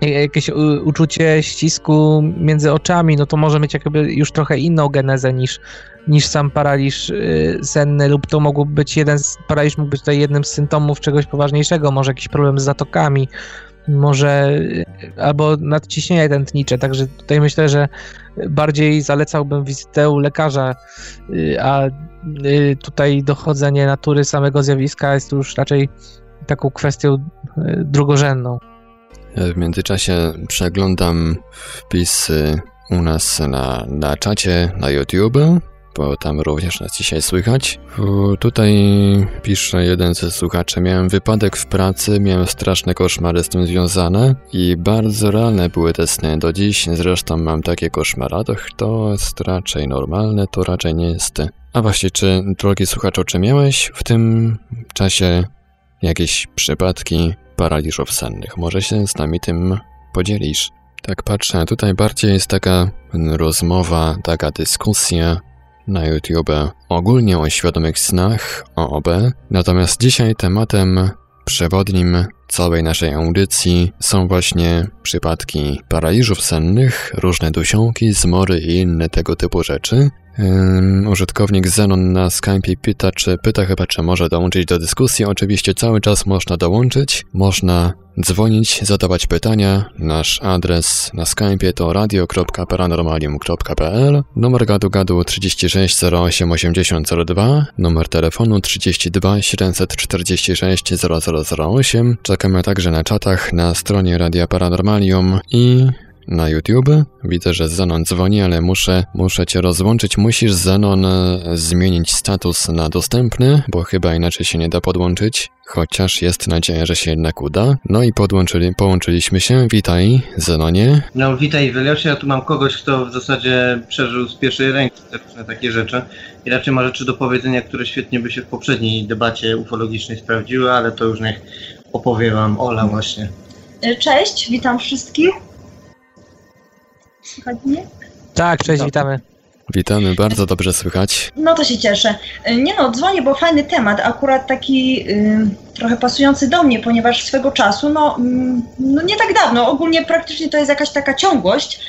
jakieś u- uczucie ścisku między oczami, no to może mieć jakby już trochę inną genezę niż, niż sam paraliż y, senny lub to mógł być jeden z, paraliż mógł być tutaj jednym z symptomów czegoś poważniejszego, może jakiś problem z zatokami, może albo nadciśnienia tętnicze, także tutaj myślę, że bardziej zalecałbym wizytę u lekarza, y, a y, tutaj dochodzenie natury samego zjawiska jest już raczej taką kwestią y, drugorzędną. W międzyczasie przeglądam wpisy u nas na, na czacie na YouTube, bo tam również nas dzisiaj słychać. Tutaj pisze jeden ze słuchaczy, miałem wypadek w pracy, miałem straszne koszmary z tym związane i bardzo realne były te sny do dziś, zresztą mam takie to, to jest raczej normalne, to raczej nie jest. A właśnie, czy, drogi słuchaczu, czy miałeś w tym czasie jakieś przypadki paraliżów sennych. Może się z nami tym podzielisz. Tak patrzę, tutaj bardziej jest taka rozmowa, taka dyskusja na YouTube ogólnie o świadomych snach, o OB. Natomiast dzisiaj tematem przewodnim całej naszej audycji są właśnie przypadki paraliżów sennych, różne dusiąki, zmory i inne tego typu rzeczy. Użytkownik Zenon na Skype pyta, czy pyta chyba, czy może dołączyć do dyskusji. Oczywiście cały czas można dołączyć, można dzwonić, zadawać pytania. Nasz adres na Skype to radio.paranormalium.pl Numer gadu gadu 36 08 8002 Numer telefonu 32 746 0008 Czekamy także na czatach na stronie Radia Paranormalium i na YouTube. Widzę, że Zenon dzwoni, ale muszę, muszę cię rozłączyć. Musisz, Zenon, e, zmienić status na dostępny, bo chyba inaczej się nie da podłączyć. Chociaż jest nadzieja, że się jednak uda. No i podłączyli, połączyliśmy się. Witaj, Zenonie. No witaj Weliosie, ja tu mam kogoś, kto w zasadzie przeżył z pierwszej ręki te różne takie rzeczy i raczej ma rzeczy do powiedzenia, które świetnie by się w poprzedniej debacie ufologicznej sprawdziły, ale to już niech opowie wam Ola właśnie. Cześć, witam wszystkich. Słychać mnie? Tak, cześć, Witam. witamy. Witamy, bardzo dobrze słychać. No to się cieszę. Y, Nie no, dzwonię, bo fajny temat, akurat taki y, trochę pasujący do mnie, ponieważ swego czasu, no, mm, no nie tak dawno, ogólnie praktycznie to jest jakaś taka ciągłość.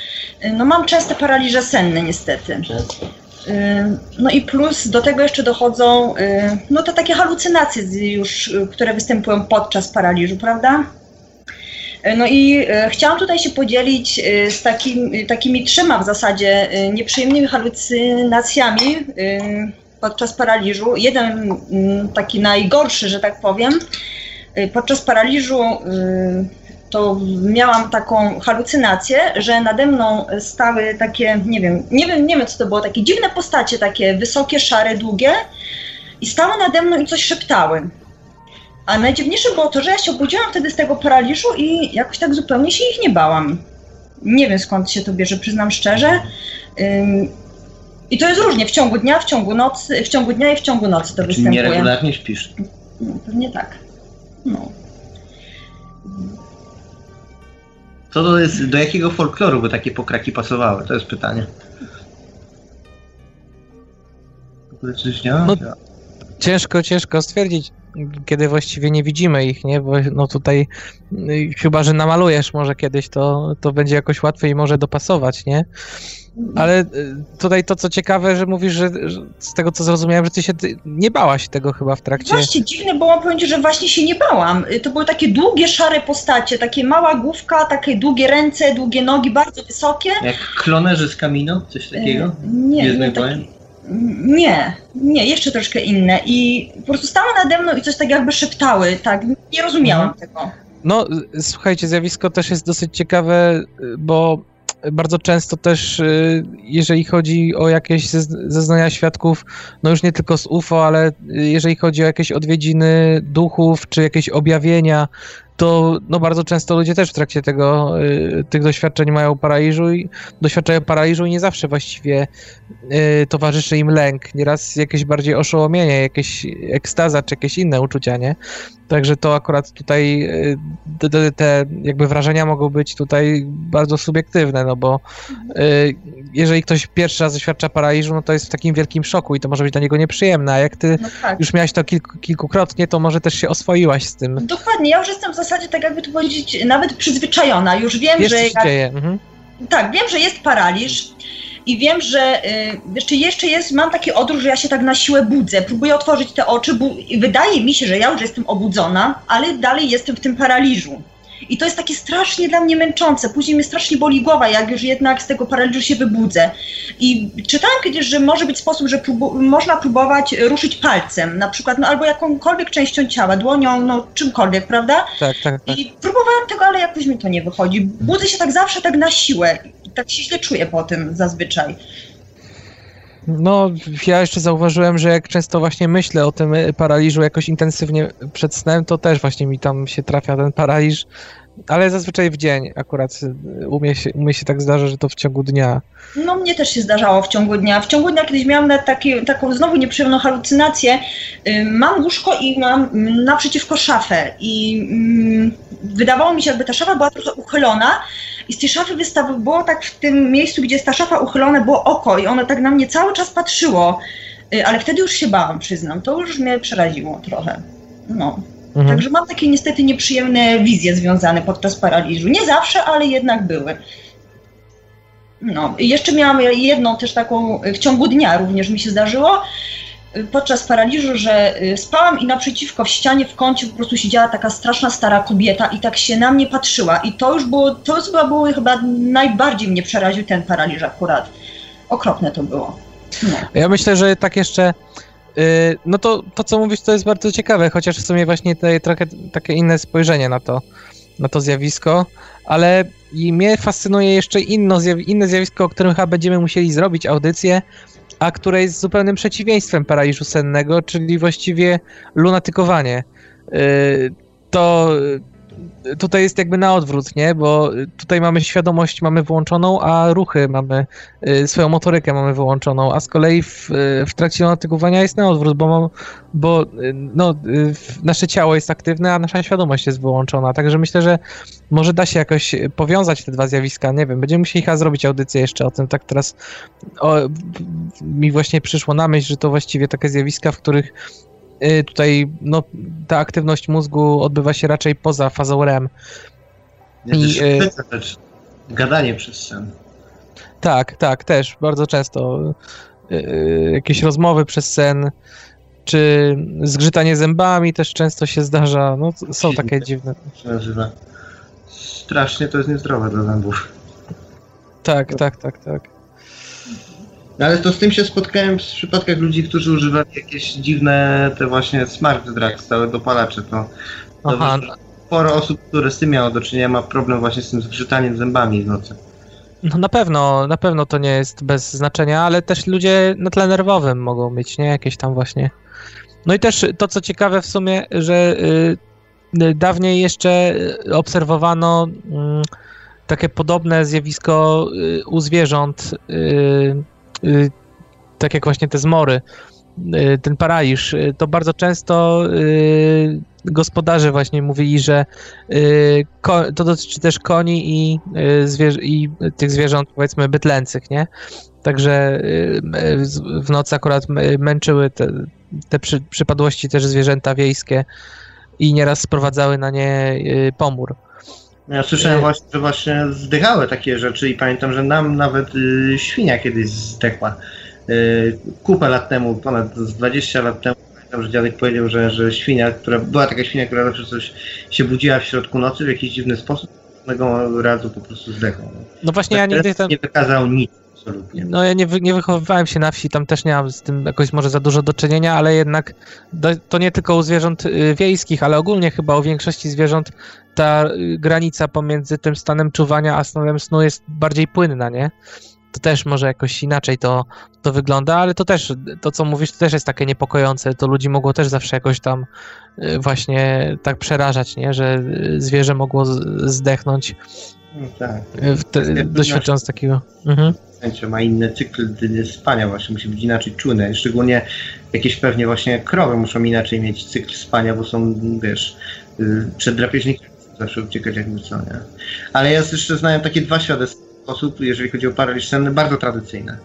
Y, no mam częste paraliże senne niestety. Y, No i plus do tego jeszcze dochodzą y, no to takie halucynacje już, które występują podczas paraliżu, prawda? Y, No i y, chciałam tutaj się podzielić y, z takim, takimi trzema w zasadzie nieprzyjemnymi halucynacjami podczas paraliżu. Jeden taki najgorszy, że tak powiem. Podczas paraliżu to miałam taką halucynację, że nade mną stały takie, nie wiem, nie wiem, nie wiem co to było, takie dziwne postacie, takie wysokie, szare, długie i stały nade mną i coś szeptały. A najdziwniejsze było to, że ja się obudziłam wtedy z tego paraliżu i jakoś tak zupełnie się ich nie bałam. Nie wiem skąd się to bierze, przyznam szczerze. Ym, I to jest różnie w ciągu dnia, w ciągu nocy, w ciągu dnia i w ciągu nocy to występuje. nieregularnie śpisz? No, pewnie tak. No. Co to jest, do jakiego folkloru by takie pokraki pasowały? To jest pytanie. W ogóle coś nie? No, Ciężko, ciężko stwierdzić, kiedy właściwie nie widzimy ich, nie? Bo no tutaj y, chyba, że namalujesz może kiedyś, to, to będzie jakoś łatwiej może dopasować, nie? Ale y, tutaj to, co ciekawe, że mówisz, że, że z tego, co zrozumiałem, że ty się ty nie bałaś tego chyba w trakcie... Właśnie dziwne, bo mam powiedzieć, że właśnie się nie bałam. Y, To były takie długie, szare postacie, takie mała główka, takie długie ręce, długie nogi, bardzo wysokie. Jak klonerzy z Kamino? Coś takiego? Y, Nie, nie, wojen? Nie, nie, jeszcze troszkę inne. I po prostu stały nade mną i coś tak jakby szeptały, tak, nie rozumiałam tego. No, y, słuchajcie, zjawisko też jest dosyć ciekawe, y, bo bardzo często też, y, jeżeli chodzi o jakieś zezn- zeznania świadków, no już nie tylko z UFO, ale jeżeli chodzi o jakieś odwiedziny duchów, czy jakieś objawienia, to no bardzo często ludzie też w trakcie tego, y, tych doświadczeń mają paraliżu i doświadczają paraliżu i nie zawsze właściwie y, towarzyszy im lęk. Nieraz jakieś bardziej oszołomienie, jakieś ekstaza, czy jakieś inne uczucia, nie? Także to akurat tutaj y, te, jakby wrażenia mogą być tutaj bardzo subiektywne, no bo y, jeżeli ktoś pierwszy raz doświadcza paraliżu, no to jest w takim wielkim szoku i to może być dla niego nieprzyjemne, a jak ty No tak. już miałaś to kilku, kilkukrotnie, to może też się oswoiłaś z tym. Dokładnie, ja już jestem w zasadzie, tak jakby to powiedzieć, nawet przyzwyczajona. Już wiem, Wiesz, że jak. Mhm. Tak, wiem, że jest paraliż i wiem, że y, jeszcze, jeszcze jest, mam taki odruch, że ja się tak na siłę budzę, próbuję otworzyć te oczy bu- wydaje mi się, że ja już jestem obudzona, ale dalej jestem w tym paraliżu. I to jest takie strasznie dla mnie męczące. Później mnie strasznie boli głowa, jak już jednak z tego paraliżu się wybudzę. I czytałam kiedyś, że może być sposób, że próbu- można próbować ruszyć palcem, na przykład, no, albo jakąkolwiek częścią ciała, dłonią, no czymkolwiek, prawda? Tak, tak, tak. I próbowałam tego, ale jakoś mi to nie wychodzi. Budzę się tak zawsze tak na siłę. Tak się źle czuję po tym zazwyczaj. No, ja jeszcze zauważyłem, że jak często właśnie myślę o tym paraliżu jakoś intensywnie przed snem, to też właśnie mi tam się trafia ten paraliż, ale zazwyczaj w dzień akurat y, u mnie się, u się tak zdarza, że to w ciągu dnia. No mnie też się zdarzało w ciągu dnia. W ciągu dnia kiedyś miałam taki, taką znowu nieprzyjemną halucynację. Ym, Mam łóżko i mam naprzeciwko szafę i mm, wydawało mi się, jakby ta szafa była trochę uchylona i z tej szafy było tak w tym miejscu, gdzie jest ta szafa uchylona, było oko i ono tak na mnie cały czas patrzyło. Y, Ale wtedy już się bałam, przyznam. To już mnie przeraziło trochę. No. Mhm. Także mam takie niestety nieprzyjemne wizje związane podczas paraliżu. Nie zawsze, ale jednak były. No, i jeszcze miałam jedną też taką w ciągu dnia również mi się zdarzyło. Podczas paraliżu, że y, spałam i naprzeciwko w ścianie w kącie po prostu siedziała taka straszna stara kobieta i tak się na mnie patrzyła. I to już było, to już chyba było chyba najbardziej mnie przeraził ten paraliż akurat. Okropne to było. No. Ja myślę, że tak jeszcze. Y, No to, to co mówisz, to jest bardzo ciekawe, chociaż w sumie właśnie daje trochę takie inne spojrzenie na to, na to zjawisko, ale i mnie fascynuje jeszcze inno, inne zjawisko, o którym chyba będziemy musieli zrobić audycję, a które jest zupełnym przeciwieństwem paraliżu sennego, czyli właściwie lunatykowanie. Y, To tutaj jest jakby na odwrót, nie? Bo tutaj mamy świadomość, mamy włączoną, a ruchy mamy, y, swoją motorykę mamy wyłączoną, a z kolei w, y, w trakcie natygowania jest na odwrót, bo, mam, bo y, no, nasze ciało jest aktywne, a nasza świadomość jest wyłączona. Także myślę, że może da się jakoś powiązać te dwa zjawiska. Nie wiem, będziemy musieli chyba zrobić audycję jeszcze o tym. Tak teraz o, mi właśnie przyszło na myśl, że to właściwie takie zjawiska, w których tutaj no, ta aktywność mózgu odbywa się raczej poza fazą REM. I, też trzecia rzecz. Gadanie przez sen. Tak, tak, też bardzo często y, y, jakieś rozmowy przez sen, czy zgrzytanie zębami też często się zdarza. No, są takie dziwne. się nazywa. Strasznie to jest niezdrowe dla zębów. Tak, tak, tak, tak. No Ale to z tym się spotkałem w przypadkach ludzi, którzy używali jakieś dziwne te właśnie smart drugs, całe dopalacze. To, to Aha, sporo osób, które z tym miało do czynienia, ma problem właśnie z tym zgrzytaniem zębami w nocy. no na pewno, na pewno to nie jest bez znaczenia, ale też ludzie na tle nerwowym mogą mieć, nie? Jakieś tam właśnie. No i też to, co ciekawe w sumie, że y, y, dawniej jeszcze y, obserwowano mm, takie podobne zjawisko y, u zwierząt, y, y, tak jak właśnie te zmory, y, ten paraliż. y, To bardzo często y, gospodarze właśnie mówili, że y, to dotyczy też koni i, y, zwierzę- i tych zwierząt powiedzmy bydlęcych, nie? Także y, w nocy akurat męczyły te, te przy, przypadłości też zwierzęta wiejskie i nieraz sprowadzały na nie y, pomór. No Ja słyszałem E. właśnie, że właśnie zdychały takie rzeczy i pamiętam, że nam nawet y, świnia kiedyś zdechła. Y, kupę lat temu, ponad z 20 lat temu, pamiętam, że dziadek powiedział, że, że świnia, która była taka świnia, która zawsze coś się budziła w środku nocy w jakiś dziwny sposób, pewnego razu po prostu zdechła. No. Właśnie ja nigdy tam... nie wykazał nic No ja nie, nie wychowywałem się na wsi, tam też nie mam z tym jakoś może za dużo do czynienia, ale jednak do, to nie tylko u zwierząt y, wiejskich, ale ogólnie chyba u większości zwierząt ta y, granica pomiędzy tym stanem czuwania a stanem snu jest bardziej płynna, nie? To też może jakoś inaczej to, to wygląda, ale to też, to co mówisz, to też jest takie niepokojące. To ludzi mogło też zawsze jakoś tam y, właśnie tak przerażać, nie? Że zwierzę mogło zdechnąć No, tak. w te, doświadczając takiego. Mhm. Ma inny cykl spania, właśnie musi być inaczej czujny. Szczególnie jakieś pewnie właśnie krowy muszą inaczej mieć cykl spania, bo są, wiesz, y, przed drapieżnikami zawsze uciekać jakby co, nie? Ale ja jeszcze znałem takie dwa świadectwa osób, jeżeli chodzi o paraliż senny, bardzo tradycyjne.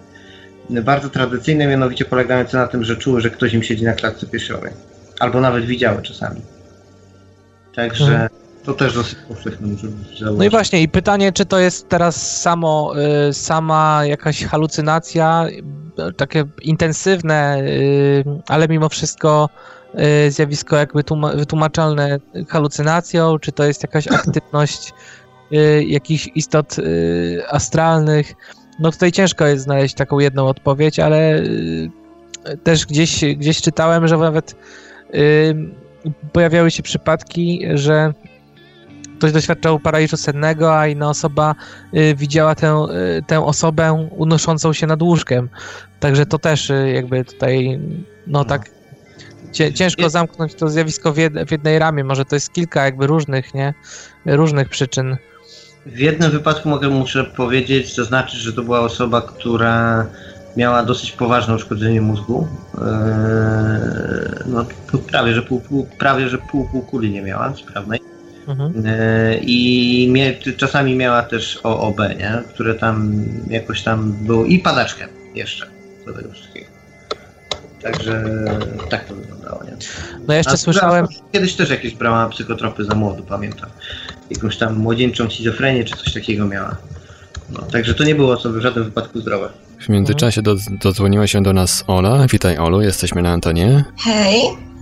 Bardzo tradycyjne, mianowicie polegające na tym, że czuły, że ktoś im siedzi na klatce piersiowej. Albo nawet widziały czasami. Także Mhm. To też dosyć powszechne muszę zauważyć. No i właśnie, i pytanie, czy to jest teraz samo, y, sama jakaś halucynacja, takie intensywne, y, ale mimo wszystko y, zjawisko jakby tłuma- wytłumaczalne halucynacją, czy to jest jakaś (laughs) aktywność jakichś istot astralnych. No tutaj ciężko jest znaleźć taką jedną odpowiedź, ale też gdzieś, gdzieś czytałem, że nawet pojawiały się przypadki, że ktoś doświadczał paraliżu sennego, a inna osoba y, widziała tę, y, tę osobę unoszącą się nad łóżkiem. Także to też y, jakby tutaj, no, No. tak ciężko zamknąć to zjawisko w, jed, w jednej ramie. Może to jest kilka jakby różnych, nie? Różnych przyczyn. W jednym wypadku mogę muszę powiedzieć, zaznaczyć, że to była osoba, która miała dosyć poważne uszkodzenie mózgu. Eee, no, prawie, że pół, pół, prawie, że pół, pół kuli nie miała sprawnej. Mhm. Eee, I mie, czasami miała też OOB, nie? które tam jakoś tam było. I padaczkę jeszcze do tego wszystkiego. Także tak to wyglądało, nie? No jeszcze A słyszałem, Kiedyś też jakieś brała psychotropy za młodu, pamiętam. Jakąś tam młodzieńczą schizofrenię czy coś takiego miała. No, także to nie było co w żadnym wypadku zdrowe. W międzyczasie do, dodzwoniła się do nas Ola. Witaj Olu, jesteśmy na antenie. Hej, e,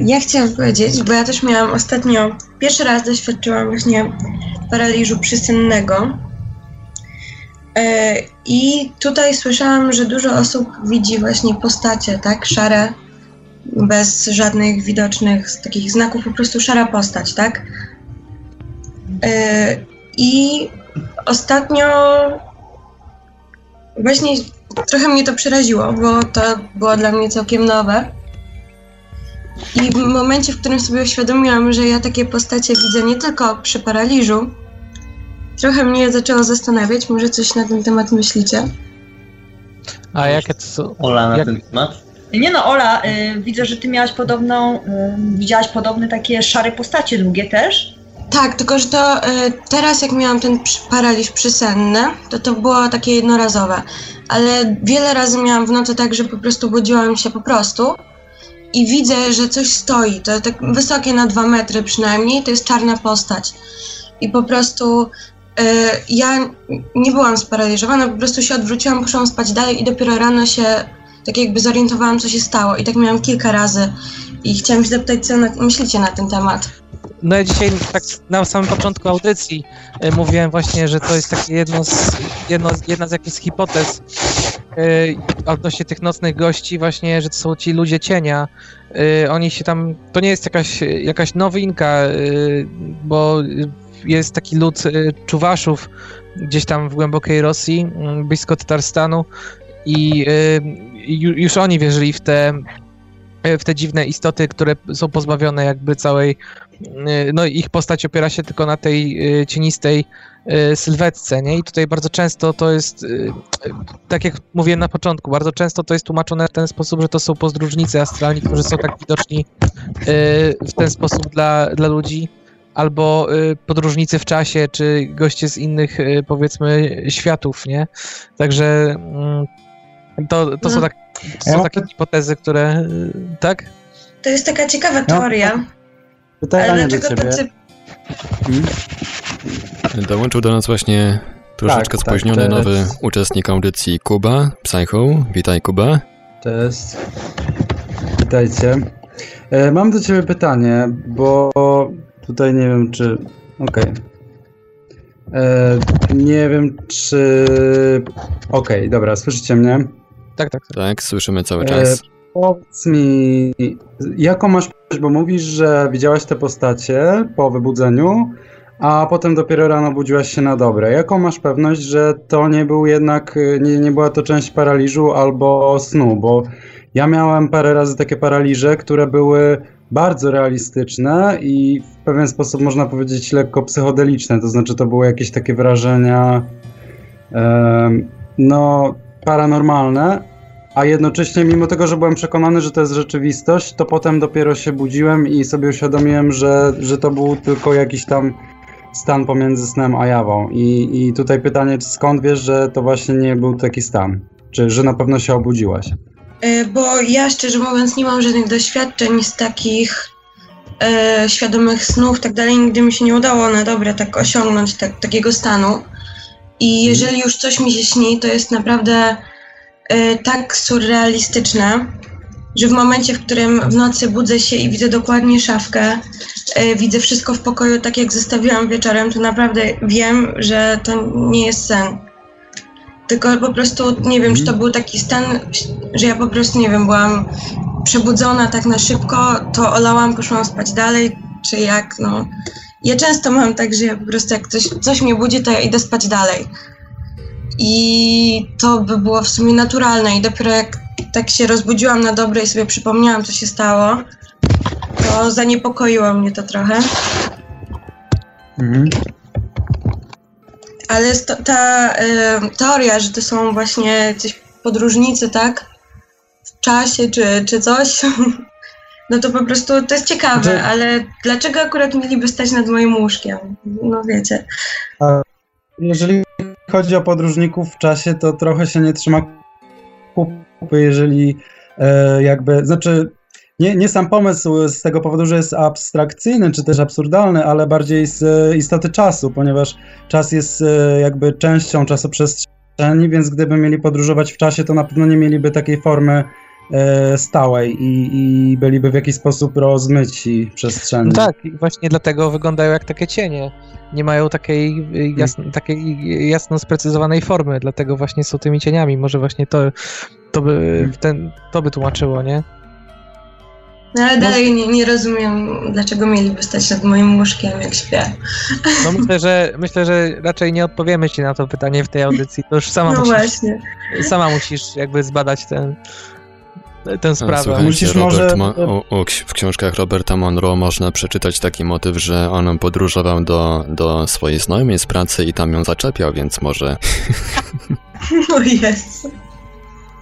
ja chciałam powiedzieć, bo ja też miałam ostatnio, pierwszy raz doświadczyłam właśnie paraliżu przysennego. E, I tutaj słyszałam, że dużo osób widzi właśnie postacie, tak, szare, bez żadnych widocznych takich znaków, po prostu szara postać, tak. E, I ostatnio właśnie trochę mnie to przeraziło, bo to było dla mnie całkiem nowe. I w momencie, w którym sobie uświadomiłam, że ja takie postacie widzę nie tylko przy paraliżu, trochę mnie zaczęło zastanawiać, może coś na ten temat myślicie? A jakie to są? Ola na Jak- ten temat? Nie no, Ola, y, widzę, że ty miałaś podobną, y, widziałaś podobne takie szare postacie długie też. Tak, tylko że to y, teraz jak miałam ten paraliż przysenny, to to było takie jednorazowe. Ale wiele razy miałam w nocy tak, że po prostu budziłam się po prostu i widzę, że coś stoi. To tak wysokie na dwa metry przynajmniej, to jest czarna postać. I po prostu y, ja nie byłam sparaliżowana, po prostu się odwróciłam, poszłam spać dalej i dopiero rano się tak jakby zorientowałam, co się stało. I tak miałam kilka razy. I chciałam się zapytać, co na, myślicie na ten temat. No ja dzisiaj tak na samym początku audycji e, mówiłem właśnie, że to jest takie jedno z, jedno, jedna z jakichś hipotez odnośnie tych nocnych gości właśnie, że to są ci ludzie cienia. E, oni się tam, to nie jest jakaś, jakaś nowinka, e, bo jest taki lud czuwaszów gdzieś tam w głębokiej Rosji, m, blisko Tatarstanu i i ju- już oni wierzyli w te w te dziwne istoty, które są pozbawione jakby całej Y, no ich postać opiera się tylko na tej y, cienistej y, sylwetce, nie? I tutaj bardzo często to jest, y, y, tak jak mówiłem na początku, bardzo często to jest tłumaczone w ten sposób, że to są pozdróżnicy astralni, którzy są tak widoczni y, w ten sposób dla, dla ludzi, albo y, podróżnicy w czasie, czy goście z innych, y, powiedzmy, światów, nie? Także mm, to, to są, No. tak, to są takie hipotez, które, y, tak? To jest taka ciekawa teoria, ale Pytanie do dlaczego ciebie. Tacy Dołączył do nas właśnie troszeczkę Tak, tak, spóźniony to nowy uczestnik audycji Kuba, Psycho. Witaj Kuba. Cześć. Witajcie. E, mam do ciebie pytanie, bo tutaj nie wiem czy... Okej. E, Nie wiem czy... Okej, dobra, słyszycie mnie? Tak, tak. tak. Tak, słyszymy cały E, czas. Powiedz mi, jaką masz bo mówisz, że widziałaś te postacie po wybudzeniu, a potem dopiero rano budziłaś się na dobre. Jaką masz pewność, że to nie był jednak, nie, nie była to część paraliżu albo snu? Bo ja miałem parę razy takie paraliże, które były bardzo realistyczne i w pewien sposób można powiedzieć lekko psychodeliczne, to znaczy to były jakieś takie wrażenia no paranormalne, a jednocześnie, mimo tego, że byłem przekonany, że to jest rzeczywistość, to potem dopiero się budziłem i sobie uświadomiłem, że, że to był tylko jakiś tam stan pomiędzy snem a jawą. I, I tutaj pytanie, skąd wiesz, że to właśnie nie był taki stan? Czy że na pewno się obudziłaś? E, Bo ja szczerze mówiąc nie mam żadnych doświadczeń z takich e, świadomych snów, tak dalej. Nigdy mi się nie udało na dobre tak osiągnąć tak, takiego stanu. I jeżeli już coś mi się śni, to jest naprawdę tak surrealistyczne, że w momencie, w którym w nocy budzę się i widzę dokładnie szafkę, e, widzę wszystko w pokoju tak jak zostawiłam wieczorem, to naprawdę wiem, że to nie jest sen. Tylko po prostu nie wiem, czy to był taki stan, że ja po prostu nie wiem, byłam przebudzona tak na szybko, to olałam, poszłam spać dalej, czy jak, no. Ja często mam tak, że ja po prostu jak coś, coś mnie budzi, to ja idę spać dalej. I to by było w sumie naturalne i dopiero jak tak się rozbudziłam na dobre i sobie przypomniałam, co się stało, to zaniepokoiło mnie to trochę. Mhm. Ale sto, ta y, teoria, że to są właśnie coś podróżnicy, tak? W czasie czy, czy coś, (laughs) no to po prostu to jest ciekawe, Znaczy- ale dlaczego akurat mieliby stać nad moim łóżkiem? No wiecie. Jeżeli chodzi o podróżników w czasie, to trochę się nie trzyma kupy, jeżeli e, jakby, znaczy nie, nie sam pomysł z tego powodu, że jest abstrakcyjny czy też absurdalny, ale bardziej z e, istoty czasu, ponieważ czas jest e, jakby częścią czasoprzestrzeni, więc gdyby mieli podróżować w czasie, to na pewno nie mieliby takiej formy stałej i, i byliby w jakiś sposób rozmyci przestrzennie. No tak, i właśnie dlatego wyglądają jak takie cienie. Nie mają takiej, y, jasno, takiej jasno sprecyzowanej formy, dlatego właśnie są tymi cieniami. Może właśnie to, to, by, ten, to by tłumaczyło, nie? No ale dalej nie, nie rozumiem, dlaczego mieliby stać nad moim łóżkiem, jak śpię. No myślę, że myślę, że raczej nie odpowiemy ci na to pytanie w tej audycji. To już sama, No musisz, właśnie. sama musisz jakby zbadać ten, tę sprawę. Słuchajcie, Musisz Robert może- Mo- o, o, w książkach Roberta Monroe można przeczytać taki motyw, że on podróżował do, do swojej znajomej z pracy i tam ją zaczepiał, więc może (laughs) O Jezu.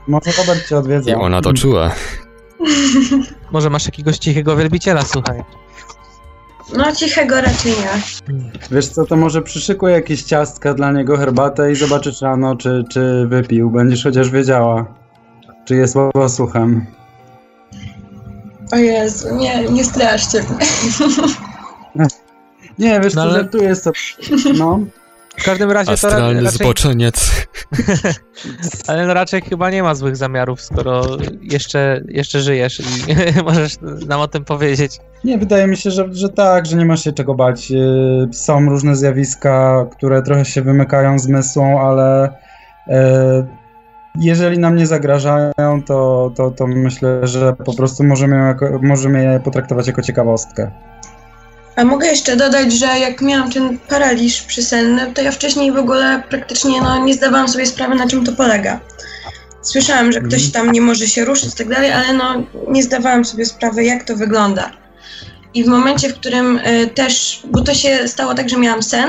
Może Robert cię odwiedza. i ona to czuła. Może masz jakiegoś cichego wielbiciela, słuchaj. No cichego raczej nie. Wiesz co, to może przyszykuj jakieś ciastka dla niego, herbatę i zobaczysz rano, czy, czy wypił. Będziesz chociaż wiedziała, czy jest łobosłuchem. O Jezu, nie, nie straszcie mnie. (laughs) Nie, wiesz No co, ale- żartuję sobie. No. W każdym razie to ra- Astralny raczej, zboczeniec. (laughs) ale no raczej chyba nie ma złych zamiarów, skoro jeszcze, jeszcze żyjesz i (laughs) możesz nam o tym powiedzieć. Nie, wydaje mi się, że, że tak, że nie masz się czego bać. Yy, Są różne zjawiska, które trochę się wymykają zmysłom, ale yy, jeżeli nam nie zagrażają, to, to, to myślę, że po prostu możemy, jako, możemy je potraktować jako ciekawostkę. A mogę jeszcze dodać, że jak miałam ten paraliż przysenny, to ja wcześniej w ogóle praktycznie no, nie zdawałam sobie sprawy, na czym to polega. Słyszałam, że ktoś tam nie może się ruszyć i tak dalej, ale no, nie zdawałam sobie sprawy, jak to wygląda. I w momencie, w którym y, też, bo to się stało tak, że miałam sen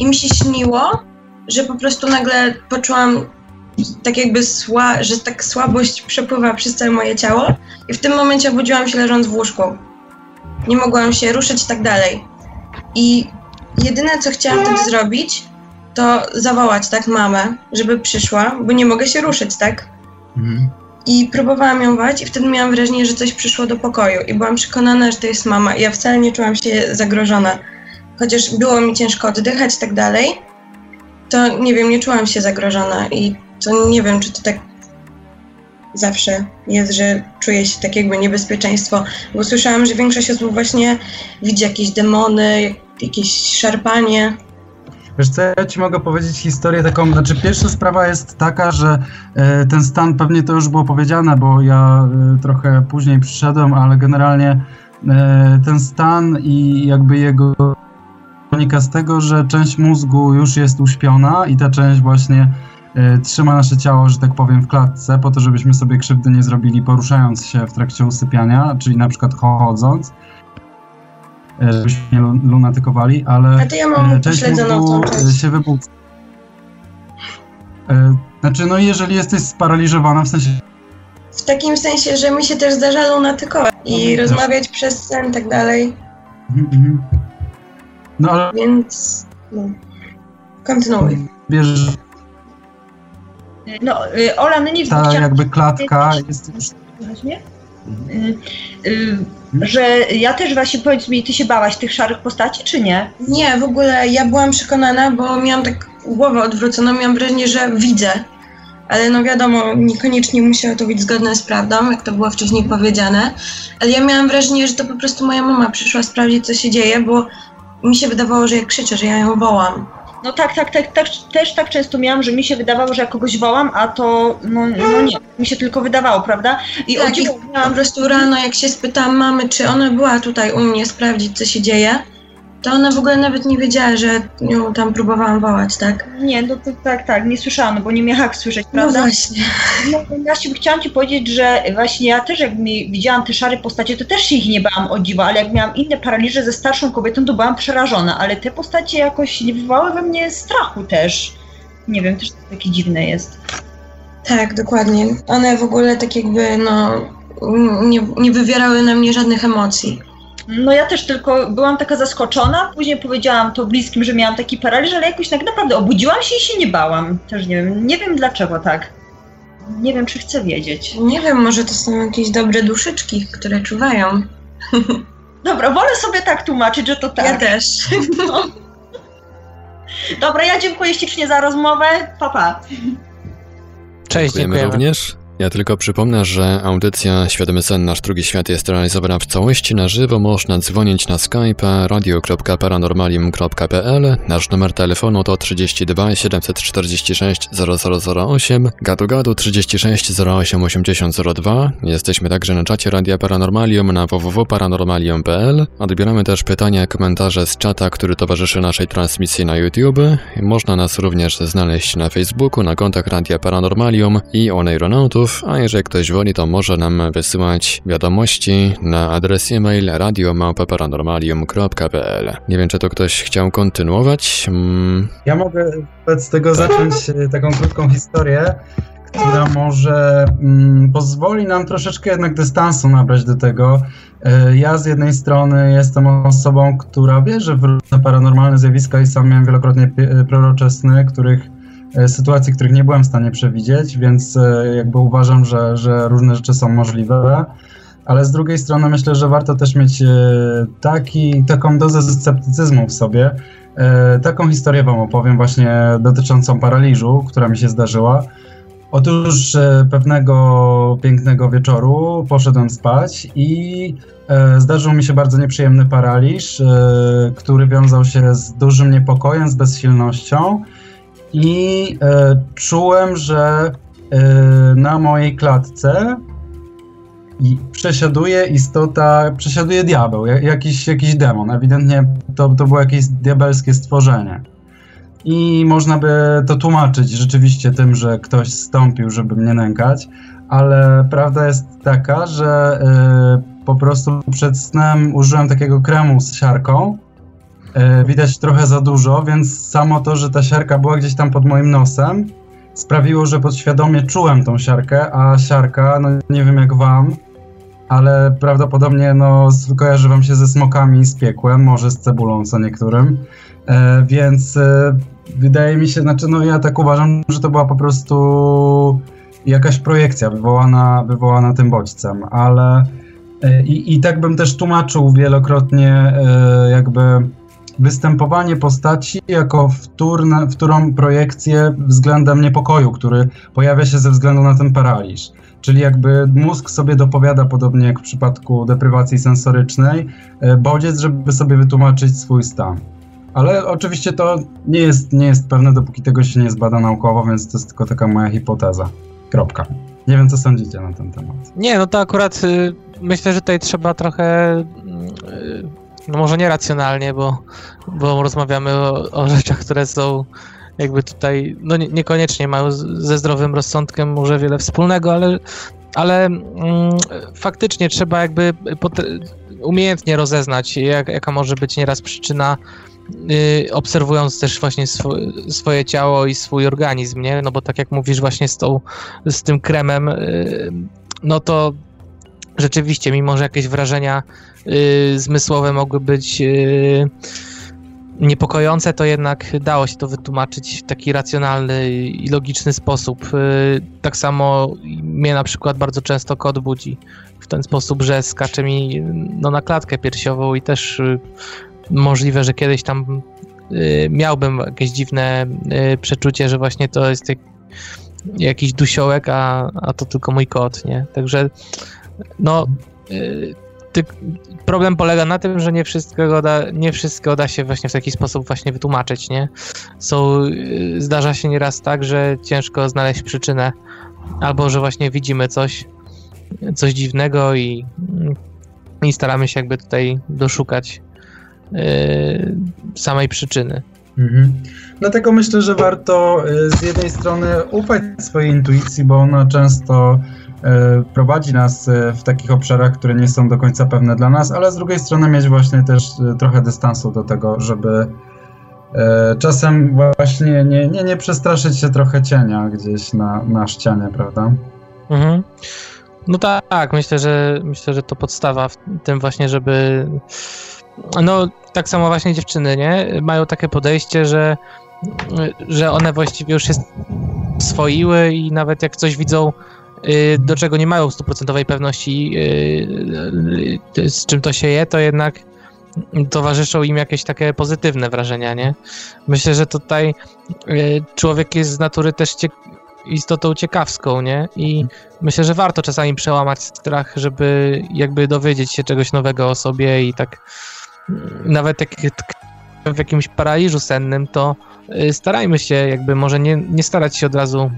i mi się śniło, że po prostu nagle poczułam tak jakby sła, że tak słabość przepływa przez całe moje ciało i w tym momencie obudziłam się leżąc w łóżku nie mogłam się ruszyć i tak dalej. I jedyne, co chciałam wtedy zrobić, to zawołać tak mamę, żeby przyszła, bo nie mogę się ruszyć, tak? I próbowałam ją wołać i wtedy miałam wrażenie, że coś przyszło do pokoju i byłam przekonana, że to jest mama i ja wcale nie czułam się zagrożona. Chociaż było mi ciężko oddychać i tak dalej, to nie wiem, nie czułam się zagrożona i to nie wiem, czy to tak zawsze jest, że czuję się tak jakby niebezpieczeństwo, bo słyszałam, że większość osób właśnie widzi jakieś demony, jak- jakieś szarpanie. Wiesz co, ja ci mogę powiedzieć historię taką, znaczy pierwsza sprawa jest taka, że e, ten stan, pewnie to już było powiedziane, bo ja e, trochę później przyszedłem, ale generalnie e, ten stan i jakby jego wynika z tego, że część mózgu już jest uśpiona i ta część właśnie trzyma nasze ciało, że tak powiem, w klatce, po to, żebyśmy sobie krzywdy nie zrobili poruszając się w trakcie usypiania, czyli na przykład chodząc, e, żebyśmy nie lu- lunatykowali, ale A to ja mam e, część mózgu część. się wybudza. E, Znaczy, no jeżeli jesteś sparaliżowana, w sensie W takim sensie, że mi się też zdarza lunatykować i No, rozmawiać przez sen i tak dalej, Mhm, mhm. No ale więc no. kontynuuj. wiesz, No, y, Ola, no nie ta chciałam jakby klatka jest już... Słychać mnie? Y, y, że ja też właśnie, powiedz mi, ty się bałaś tych szarych postaci, czy nie? Nie, w ogóle ja byłam przekonana, bo miałam tak głowę odwróconą, miałam wrażenie, że widzę. Ale no wiadomo, niekoniecznie musiało to być zgodne z prawdą, jak to było wcześniej powiedziane. Ale ja miałam wrażenie, że to po prostu moja mama przyszła sprawdzić, co się dzieje, bo mi się wydawało, że ja krzyczę, że ja ją wołam. No tak, tak, tak, tak, też tak często miałam, że mi się wydawało, że ja kogoś wołam, a to, no, no nie, mi się tylko wydawało, prawda? I o Tak, i dziwo po miałam, prostu rano, jak się spytałam mamy, czy ona była tutaj u mnie sprawdzić, co się dzieje, to ona w ogóle nawet nie wiedziała, że ją tam próbowałam wołać, tak? nie, no to tak, tak, nie słyszałam, no bo nie miałam jak słyszeć, No prawda? właśnie. No, właśnie chciałam ci powiedzieć, że właśnie ja też jak mi widziałam te szare postacie, to też się ich nie bałam o dziwo, ale jak miałam inne paraliże ze starszą kobietą, to byłam przerażona, ale te postacie jakoś nie wywołały we mnie strachu też. Nie wiem, też to takie dziwne jest. Tak, dokładnie. One w ogóle tak jakby, no, nie, nie wywierały na mnie żadnych emocji. No ja też tylko byłam taka zaskoczona, później powiedziałam to bliskim, że miałam taki paraliż, ale jakoś tak naprawdę obudziłam się i się nie bałam. Też nie wiem, nie wiem dlaczego tak. Nie wiem, czy chcę wiedzieć. Nie wiem, może to są jakieś dobre duszyczki, które czuwają. (laughs) Dobra, wolę sobie tak tłumaczyć, że to tak. Ja też. Dobra, ja dziękuję ślicznie za rozmowę. Pa, pa. Cześć, Dziękujemy dziękujemy. również. Ja tylko przypomnę, że audycja Świadomy Sen Nasz Drugi Świat jest realizowana w całości na żywo. Można dzwonić na Skype radio.paranormalium.pl. Nasz numer telefonu to 32 746 0008, gadu gadu 36 08 8002. Jesteśmy także na czacie Radia Paranormalium na www.paranormalium.pl. Odbieramy też pytania, komentarze z czata, który towarzyszy naszej transmisji na YouTube. Można nas również znaleźć na Facebooku, na kontach Radia Paranormalium i Oneironautów. Pomysłów, a jeżeli ktoś woli, to może nam wysyłać wiadomości na adres e-mail radiomałpa-paranormalium.pl. Nie wiem, czy to ktoś chciał kontynuować? Mm, Ja mogę wobec tego zacząć e, taką krótką historię, która może mm, pozwoli nam troszeczkę jednak dystansu nabrać do tego. E, Ja z jednej strony jestem osobą, która wierzy w różne paranormalne zjawiska i sam miałem wielokrotnie e, prorocze sny, których sytuacji, których nie byłem w stanie przewidzieć, więc e, jakby uważam, że, że różne rzeczy są możliwe. Ale z drugiej strony myślę, że warto też mieć e, taki, taką dozę sceptycyzmu w sobie. E, Taką historię Wam opowiem właśnie dotyczącą paraliżu, która mi się zdarzyła. Otóż e, pewnego pięknego wieczoru poszedłem spać i e, zdarzył mi się bardzo nieprzyjemny paraliż, e, który wiązał się z dużym niepokojem, z bezsilnością i e, czułem, że e, na mojej klatce i przesiaduje istota, przesiaduje diabeł, ja- jakiś, jakiś demon. Ewidentnie to, to było jakieś diabelskie stworzenie. I można by to tłumaczyć rzeczywiście tym, że ktoś stąpił, żeby mnie nękać, ale prawda jest taka, że y, po prostu przed snem użyłem takiego kremu z siarką. Y, widać trochę za dużo, więc samo to, że ta siarka była gdzieś tam pod moim nosem, sprawiło, że podświadomie czułem tą siarkę, a siarka, no nie wiem jak wam, ale prawdopodobnie no, kojarzy wam się ze smokami z piekłem, może z cebulą co niektórym. E, więc e, wydaje mi się, znaczy no ja tak uważam, że to była po prostu jakaś projekcja wywołana, wywołana tym bodźcem, ale e, i, i tak bym też tłumaczył wielokrotnie e, jakby występowanie postaci jako wtórne, wtórną projekcję względem niepokoju, który pojawia się ze względu na ten paraliż. Czyli jakby mózg sobie dopowiada, podobnie jak w przypadku deprywacji sensorycznej, e, bodziec, żeby sobie wytłumaczyć swój stan. Ale oczywiście to nie jest, nie jest pewne, dopóki tego się nie zbada naukowo, więc to jest tylko taka moja hipoteza. Kropka. Nie wiem, co sądzicie na ten temat. Nie, no to akurat y, myślę, że tutaj trzeba trochę, mm, y, no może nie racjonalnie, bo, bo rozmawiamy o, o rzeczach, które są jakby tutaj, no nie, niekoniecznie mają ze zdrowym rozsądkiem może wiele wspólnego, ale, ale mm, faktycznie trzeba jakby umiejętnie rozeznać, jak, jaka może być nieraz przyczyna y, obserwując też właśnie swo, swoje ciało i swój organizm, nie? No bo tak jak mówisz właśnie z, tą, z tym kremem, y, no to rzeczywiście, mimo że jakieś wrażenia y, zmysłowe mogły być y, niepokojące, to jednak dało się to wytłumaczyć w taki racjonalny i logiczny sposób. Y, tak samo mnie na przykład bardzo często kot budzi w ten sposób, że skacze mi no, na klatkę piersiową i też możliwe, że kiedyś tam miałbym jakieś dziwne przeczucie, że właśnie to jest jak, jakiś dusiołek, a, a to tylko mój kot, nie? Także no problem polega na tym, że nie wszystkiego, da, nie wszystko da się właśnie w taki sposób właśnie wytłumaczyć, nie? Y, zdarza się nieraz tak, że ciężko znaleźć przyczynę, albo że właśnie widzimy coś, coś dziwnego i, i staramy się jakby tutaj doszukać y, samej przyczyny. Mhm. Dlatego myślę, że warto y, z jednej strony ufać swojej intuicji, bo ona często prowadzi nas y, w takich obszarach, które nie są do końca pewne dla nas, ale z drugiej strony mieć właśnie też y, trochę dystansu do tego, żeby czasem właśnie nie, nie, nie przestraszyć się trochę cienia gdzieś na, na ścianie, prawda? Mhm. No tak, myślę, że myślę, że to podstawa w tym właśnie, żeby no tak samo właśnie dziewczyny, nie? Mają takie podejście, że że one właściwie już się swoiły i nawet jak coś widzą, do czego nie mają stuprocentowej pewności, y, y, z czym to się je, to jednak towarzyszą im jakieś takie pozytywne wrażenia, nie? Myślę, że tutaj y, człowiek jest z natury też istotą ciekawską, nie? I myślę, że warto czasami przełamać strach, żeby jakby dowiedzieć się czegoś nowego o sobie i tak nawet jak w jakimś paraliżu sennym, to y, starajmy się jakby może nie, nie starać się od razu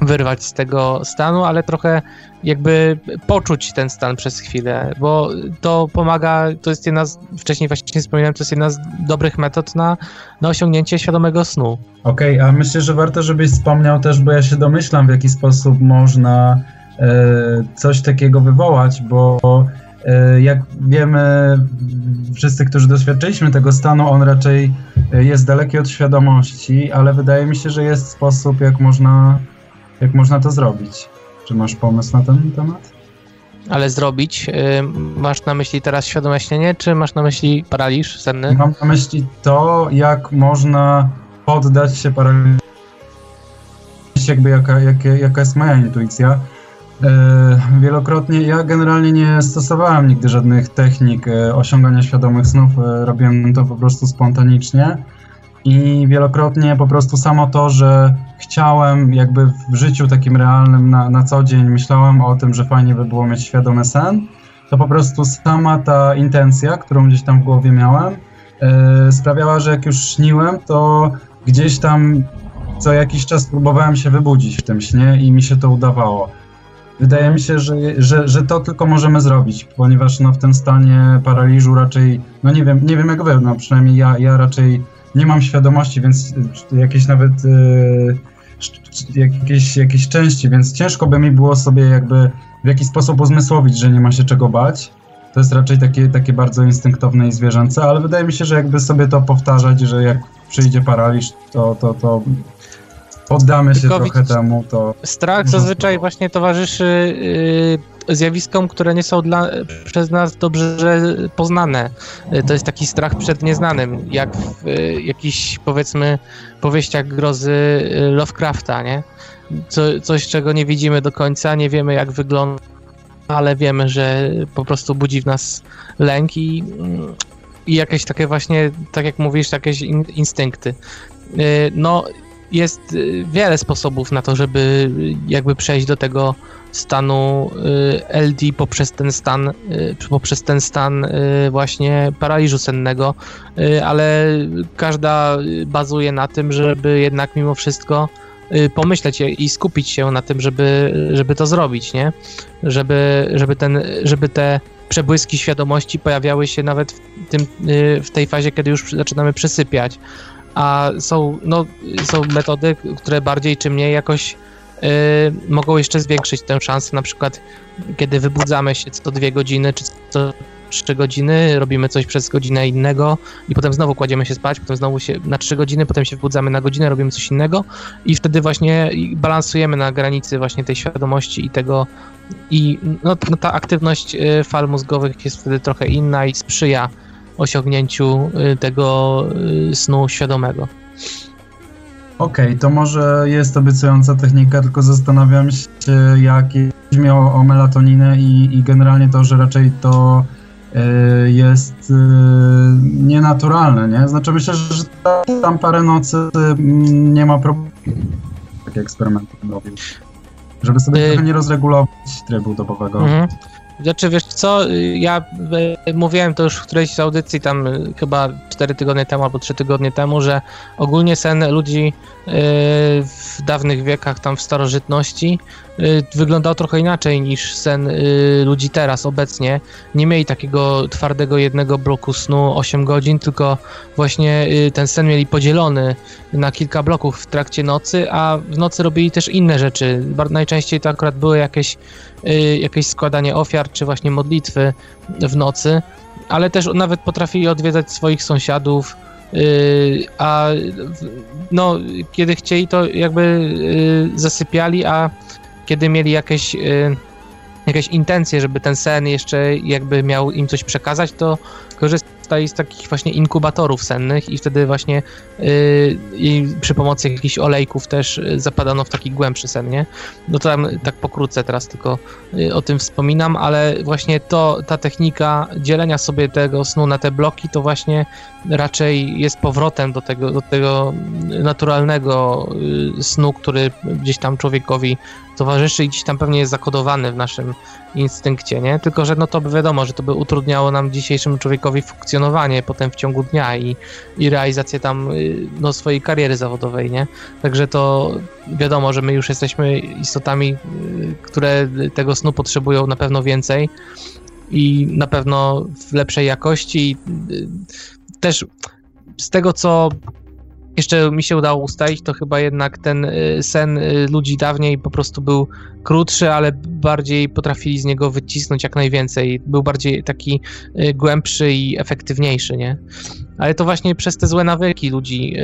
wyrwać z tego stanu, ale trochę jakby poczuć ten stan przez chwilę, bo to pomaga, to jest jedna z, wcześniej właśnie wspominałem, to jest jedna z dobrych metod na, na osiągnięcie świadomego snu. Okej, a myślę, że warto, żebyś wspomniał też, bo ja się domyślam, w jaki sposób można e, coś takiego wywołać, bo e, jak wiemy, wszyscy, którzy doświadczyliśmy tego stanu, on raczej jest daleki od świadomości, ale wydaje mi się, że jest sposób, jak można, jak można to zrobić. Czy masz pomysł na ten temat? Ale zrobić, y, masz na myśli teraz świadome śnienie, czy masz na myśli paraliż senny? Mam na myśli to, jak można poddać się paraliżowi. Jakby jaka, jakie, jaka jest moja intuicja. E, wielokrotnie, ja generalnie nie stosowałem nigdy żadnych technik e, osiągania świadomych snów, robiłem to po prostu spontanicznie i wielokrotnie po prostu samo to, że chciałem jakby w życiu takim realnym na, na co dzień myślałem o tym, że fajnie by było mieć świadomy sen, to po prostu sama ta intencja, którą gdzieś tam w głowie miałem, e, sprawiała, że jak już śniłem, to gdzieś tam co jakiś czas próbowałem się wybudzić w tym śnie i mi się to udawało. Wydaje mi się, że, że, że to tylko możemy zrobić, ponieważ no, w tym stanie paraliżu raczej, no nie wiem, nie wiem jak wy, no przynajmniej ja, ja raczej nie mam świadomości, więc jakieś nawet e, jakieś, jakieś części, więc ciężko by mi było sobie jakby w jakiś sposób uzmysłowić, że nie ma się czego bać. To jest raczej takie, takie bardzo instynktowne i zwierzęce, ale wydaje mi się, że jakby sobie to powtarzać, że jak przyjdzie paraliż, to, to, to poddamy się Tylko trochę temu, to Strach Można zazwyczaj właśnie towarzyszy y, zjawiskom, które nie są dla, przez nas dobrze poznane. Y, To jest taki strach przed nieznanym, jak w y, jakichś powiedzmy powieściach grozy y, Lovecrafta, nie? Co, coś, czego nie widzimy do końca, nie wiemy jak wygląda, ale wiemy, że po prostu budzi w nas lęk i, mm, i jakieś takie właśnie, tak jak mówisz, jakieś in, instynkty. Y, No, jest y, wiele sposobów na to, żeby y, jakby przejść do tego stanu y, LD poprzez ten stan, poprzez ten stan właśnie paraliżu sennego, ale każda bazuje na tym, żeby jednak mimo wszystko pomyśleć i skupić się na tym, żeby, żeby to zrobić, nie? Żeby, żeby, ten, żeby te przebłyski świadomości pojawiały się nawet w, tym, w tej fazie, kiedy już zaczynamy przesypiać a są, no, są metody, które bardziej czy mniej jakoś y, mogą jeszcze zwiększyć tę szansę, na przykład kiedy wybudzamy się co dwie godziny, czy co trzy godziny, robimy coś przez godzinę innego i potem znowu kładziemy się spać, potem znowu się na trzy godziny, potem się wbudzamy na godzinę, robimy coś innego i wtedy właśnie balansujemy na granicy właśnie tej świadomości i tego i no, no, ta aktywność y, fal mózgowych jest wtedy trochę inna i sprzyja osiągnięciu y, tego y, snu świadomego. Okej, to może jest obiecująca technika, tylko zastanawiam się, jak jeśli miało o melatoninę i, i generalnie to, że raczej to y, jest y, nienaturalne, nie? Znaczy myślę, że ta- tam parę nocy mm, nie ma problemu. Takie eksperymenty robił. Żeby sobie Y- trochę nie rozregulować trybu dobowego. Mhm. Znaczy, wiesz co, ja y, mówiłem to już w którejś z audycji tam y, chyba 4 tygodnie temu albo 3 tygodnie temu, że ogólnie sen ludzi y, w dawnych wiekach, tam w starożytności wyglądał trochę inaczej niż sen y, ludzi teraz, obecnie. Nie mieli takiego twardego jednego bloku snu 8 godzin, tylko właśnie y, ten sen mieli podzielony na kilka bloków w trakcie nocy, a w nocy robili też inne rzeczy. Najczęściej to akurat były jakieś y, jakieś składanie ofiar, czy właśnie modlitwy w nocy, ale też nawet potrafili odwiedzać swoich sąsiadów, y, a no, kiedy chcieli, to jakby y, zasypiali, a kiedy mieli jakieś, y, jakieś intencje, żeby ten sen jeszcze jakby miał im coś przekazać, to korzystali z takich właśnie inkubatorów sennych i wtedy właśnie y, i przy pomocy jakichś olejków też y, zapadano w taki głębszy sen, nie? No to tam tak pokrótce teraz tylko o tym wspominam, ale właśnie to, ta technika dzielenia sobie tego snu na te bloki, to właśnie raczej jest powrotem do tego, do tego naturalnego snu, który gdzieś tam człowiekowi towarzyszy i gdzieś tam pewnie jest zakodowany w naszym instynkcie, nie? Tylko, że no to by wiadomo, że to by utrudniało nam dzisiejszemu człowiekowi funkcjonowanie funkcjonowanie potem w ciągu dnia i, i realizację tam y, no, swojej kariery zawodowej, nie? Także to wiadomo, że my już jesteśmy istotami, y, które tego snu potrzebują na pewno więcej i na pewno w lepszej jakości. Y, Też z tego, co jeszcze mi się udało ustalić, to chyba jednak ten y, sen y, ludzi dawniej po prostu był krótszy, ale bardziej potrafili z niego wycisnąć jak najwięcej. Był bardziej taki y, głębszy i efektywniejszy, nie? Ale to właśnie przez te złe nawyki ludzi,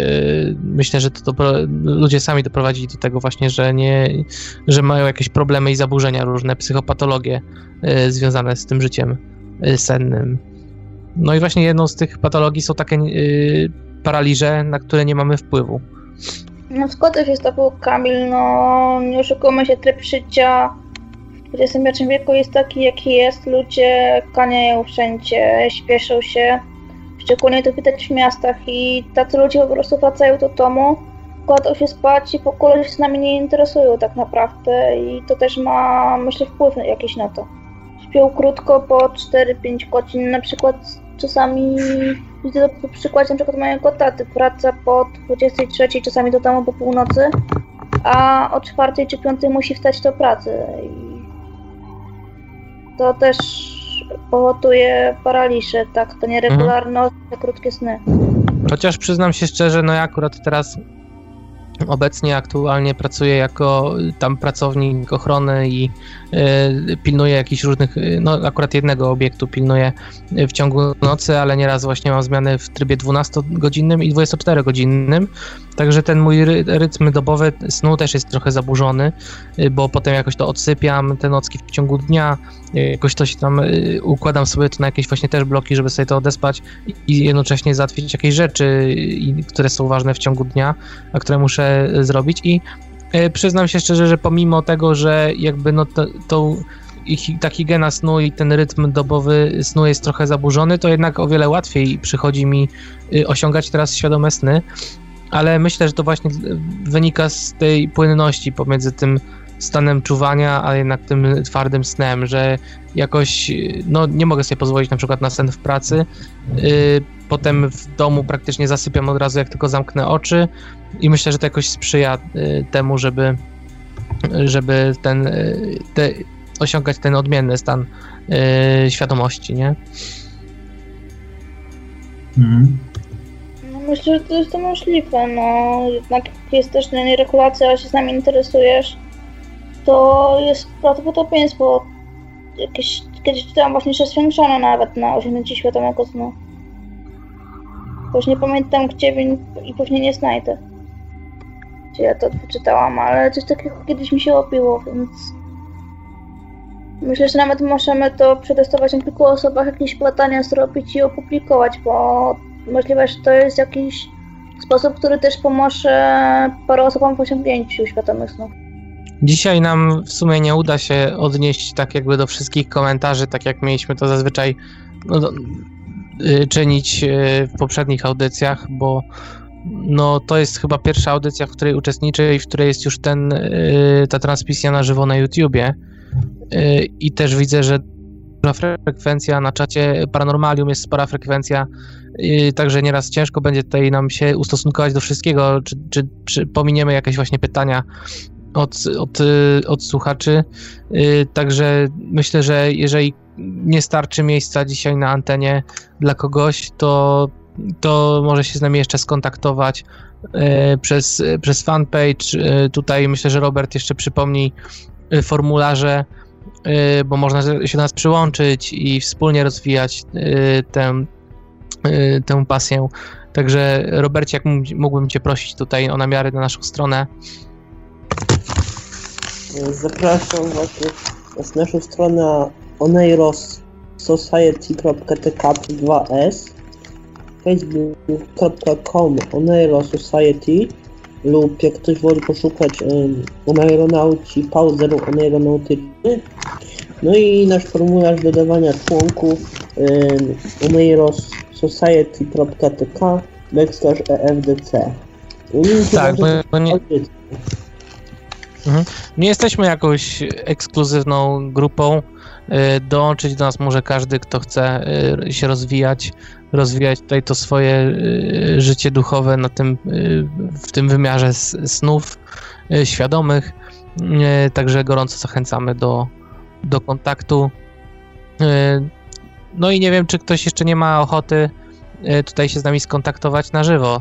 myślę, że to dopro- ludzie sami doprowadzili do tego właśnie, że nie, że mają jakieś problemy i zaburzenia różne, psychopatologie związane z tym życiem sennym. No i właśnie jedną z tych patologii są takie paraliże, na które nie mamy wpływu. No zgodzę się z tobą, Kamil, no nie oszukujmy się, tryb życia w XXI wieku jest taki, jaki jest. Ludzie kaniają wszędzie, śpieszą się, szczególnie to widać w miastach i tacy ludzie po prostu wracają do domu, kładą się spać i w ogóle się z nami nie interesują tak naprawdę i to też ma, myślę, wpływ jakiś na to. Śpią krótko, po 4-5 godzin, na przykład czasami widzę to po przykładzie na przykład mojego taty, praca po 23, czasami do domu po północy, a o 4 czy 5 musi wstać do pracy i to też powoduje paraliże, tak, to nieregularność, te krótkie sny. Chociaż przyznam się szczerze, no ja akurat teraz obecnie aktualnie pracuję jako tam pracownik ochrony i pilnuję jakichś różnych, y, no akurat jednego obiektu pilnuję y, w ciągu nocy, ale nieraz właśnie mam zmiany w trybie 12-godzinnym i 24-godzinnym, także ten mój ry, rytm dobowy snu też jest trochę zaburzony, y, bo potem jakoś to odsypiam, te nocki w ciągu dnia, y, jakoś to się tam y, układam sobie to na jakieś właśnie też bloki, żeby sobie to odespać i- jednocześnie załatwić jakieś rzeczy, które są ważne w ciągu dnia, a które muszę zrobić. I przyznam się szczerze, że pomimo tego, że jakby no to, ich, ta higiena snu i ten rytm dobowy snu jest trochę zaburzony, to jednak o wiele łatwiej przychodzi mi y, osiągać teraz świadome sny, ale myślę, że to właśnie wynika z tej płynności pomiędzy tym stanem czuwania, a jednak tym twardym snem, że jakoś y, no nie mogę sobie pozwolić na przykład na sen w pracy, y, potem w domu praktycznie zasypiam od razu jak tylko zamknę oczy i myślę, że to jakoś sprzyja y, temu, żeby żeby ten y, te, osiągać ten odmienny stan y, świadomości, nie? Mhm. No myślę, że to jest to możliwe, no jednak jak jest też nieregulacja, a się z nami interesujesz, to jest prawdopodobieństwo jakieś, kiedyś czytałam właśnie, że zwiększone nawet na osiągnięcie świadomego snu. Już nie pamiętam gdzie i później nie znajdę. Gdzie ja to wyczytałam, ale coś takiego kiedyś mi się obiło, więc myślę, że nawet możemy to przetestować na kilku osobach, jakieś badania zrobić i opublikować, bo możliwe, że to jest jakiś sposób, który też pomoże paru osobom w osiągnięciu świadomych snów. Dzisiaj nam w sumie nie uda się odnieść tak jakby do wszystkich komentarzy, tak jak mieliśmy to zazwyczaj no, czynić y, w poprzednich audycjach, bo no, to jest chyba pierwsza audycja, w której uczestniczę i w której jest już ten, y, ta transmisja na żywo na YouTubie. Y, I też widzę, że duża frekwencja na czacie Paranormalium jest spora frekwencja, y, także nieraz ciężko będzie tutaj nam się ustosunkować do wszystkiego, czy, czy, czy pominiemy jakieś właśnie pytania od, od, y, od słuchaczy. Y, Także myślę, że jeżeli nie starczy miejsca dzisiaj na antenie dla kogoś, to, to może się z nami jeszcze skontaktować y, przez, przez fanpage. Y, Tutaj myślę, że Robert jeszcze przypomni y, formularze, bo można się do nas przyłączyć i wspólnie rozwijać tę, tę pasję. Także Robercie, jak mógł- mógłbym Cię prosić tutaj o namiary na naszą stronę. Zapraszam właśnie na naszą stronę oneirosociety.tk2s facebook.com oneirosociety lub jak ktoś woli poszukać um, oneironauci pauzeru oneironautyczny no i nasz formularz dodawania członków um, oneirosociety.tk backslash efdc Linki Tak, bo, bo nie, audycji. nie jesteśmy jakąś ekskluzywną grupą. Y, Dołączyć do nas może każdy, kto chce y, się rozwijać, rozwijać tutaj to swoje y, życie duchowe na tym, w tym wymiarze snów świadomych. Także gorąco zachęcamy do, do kontaktu. No i nie wiem, czy ktoś jeszcze nie ma ochoty tutaj się z nami skontaktować na żywo.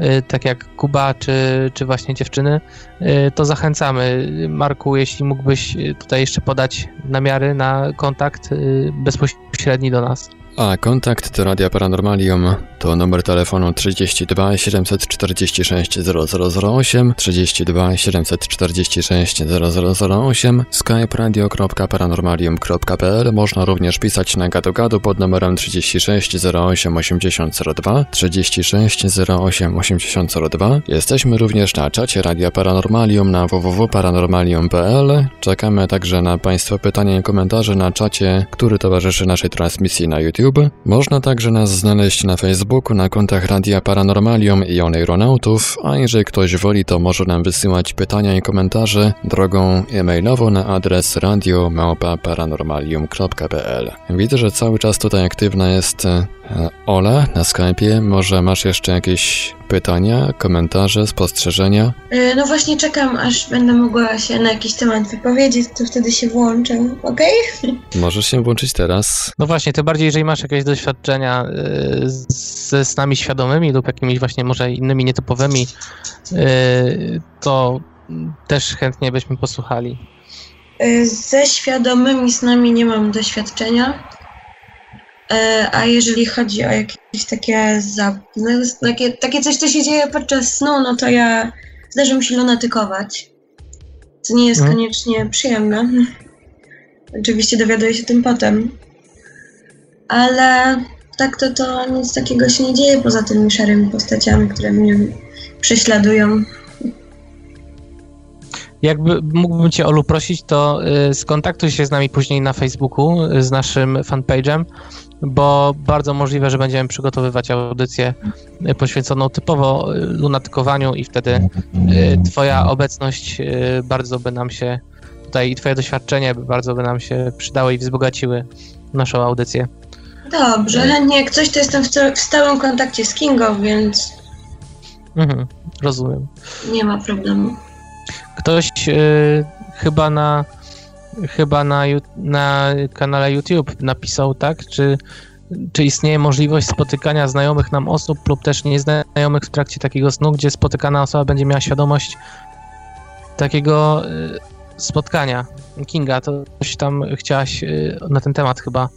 Y, Tak jak Kuba, czy, czy właśnie dziewczyny, y, to zachęcamy. Marku, jeśli mógłbyś tutaj jeszcze podać namiary na kontakt y, bezpośredni do nas. A kontakt do Radia Paranormalium to numer telefonu 32 746 0008, 32 746 0008, skype radio.paranormalium.pl. Można również pisać na gadu-gadu pod numerem 36 08 8002, 36 08 8002. Jesteśmy również na czacie Radia Paranormalium na www.paranormalium.pl. Czekamy także na Państwa pytania i komentarze na czacie, który towarzyszy naszej transmisji na YouTube. Można także nas znaleźć na Facebooku na kontach Radia Paranormalium i Oneironautów, a jeżeli ktoś woli, to może nam wysyłać pytania i komentarze drogą e-mailową na adres radiomałpa-paranormalium.pl. Widzę, że cały czas tutaj aktywna jest e, Ola na Skype'ie. Może masz jeszcze jakieś pytania, komentarze, spostrzeżenia? Y, No właśnie czekam, aż będę mogła się na jakiś temat wypowiedzieć, to wtedy się włączę, okej? (laughs) Możesz się włączyć teraz. No właśnie, tym bardziej, jeżeli masz jakieś doświadczenia z- ze snami świadomymi lub jakimiś właśnie może innymi nietypowymi, to też chętnie byśmy posłuchali. Ze świadomymi snami nie mam doświadczenia. Y, A jeżeli chodzi o jakieś takie, za, no, takie, takie coś, co się dzieje podczas snu, no to ja zdarza mi się lunatykować. Co nie jest Mhm. koniecznie przyjemne. Oczywiście dowiaduję się tym potem. Ale tak to, to nic takiego się nie dzieje poza tymi szarymi postaciami, które mnie prześladują. Jakby mógłbym Cię, Olu, prosić, to y, skontaktuj się z nami później na Facebooku y, z naszym fanpage'em, bo bardzo możliwe, że będziemy przygotowywać audycję poświęconą typowo y, lunatykowaniu i wtedy y, Twoja obecność y, bardzo by nam się tutaj i Twoje doświadczenie bardzo by nam się przydały i wzbogaciły naszą audycję. Dobrze, chętnie jak coś, to jestem w stałym kontakcie z Kingą, więc Mhm, rozumiem. nie ma problemu. Ktoś y, chyba na chyba na, na kanale YouTube napisał, tak? Czy, czy istnieje możliwość spotykania znajomych nam osób lub też nieznajomych w trakcie takiego snu, gdzie spotykana osoba będzie miała świadomość takiego y, spotkania? Kinga, to coś tam chciałaś y, na ten temat chyba.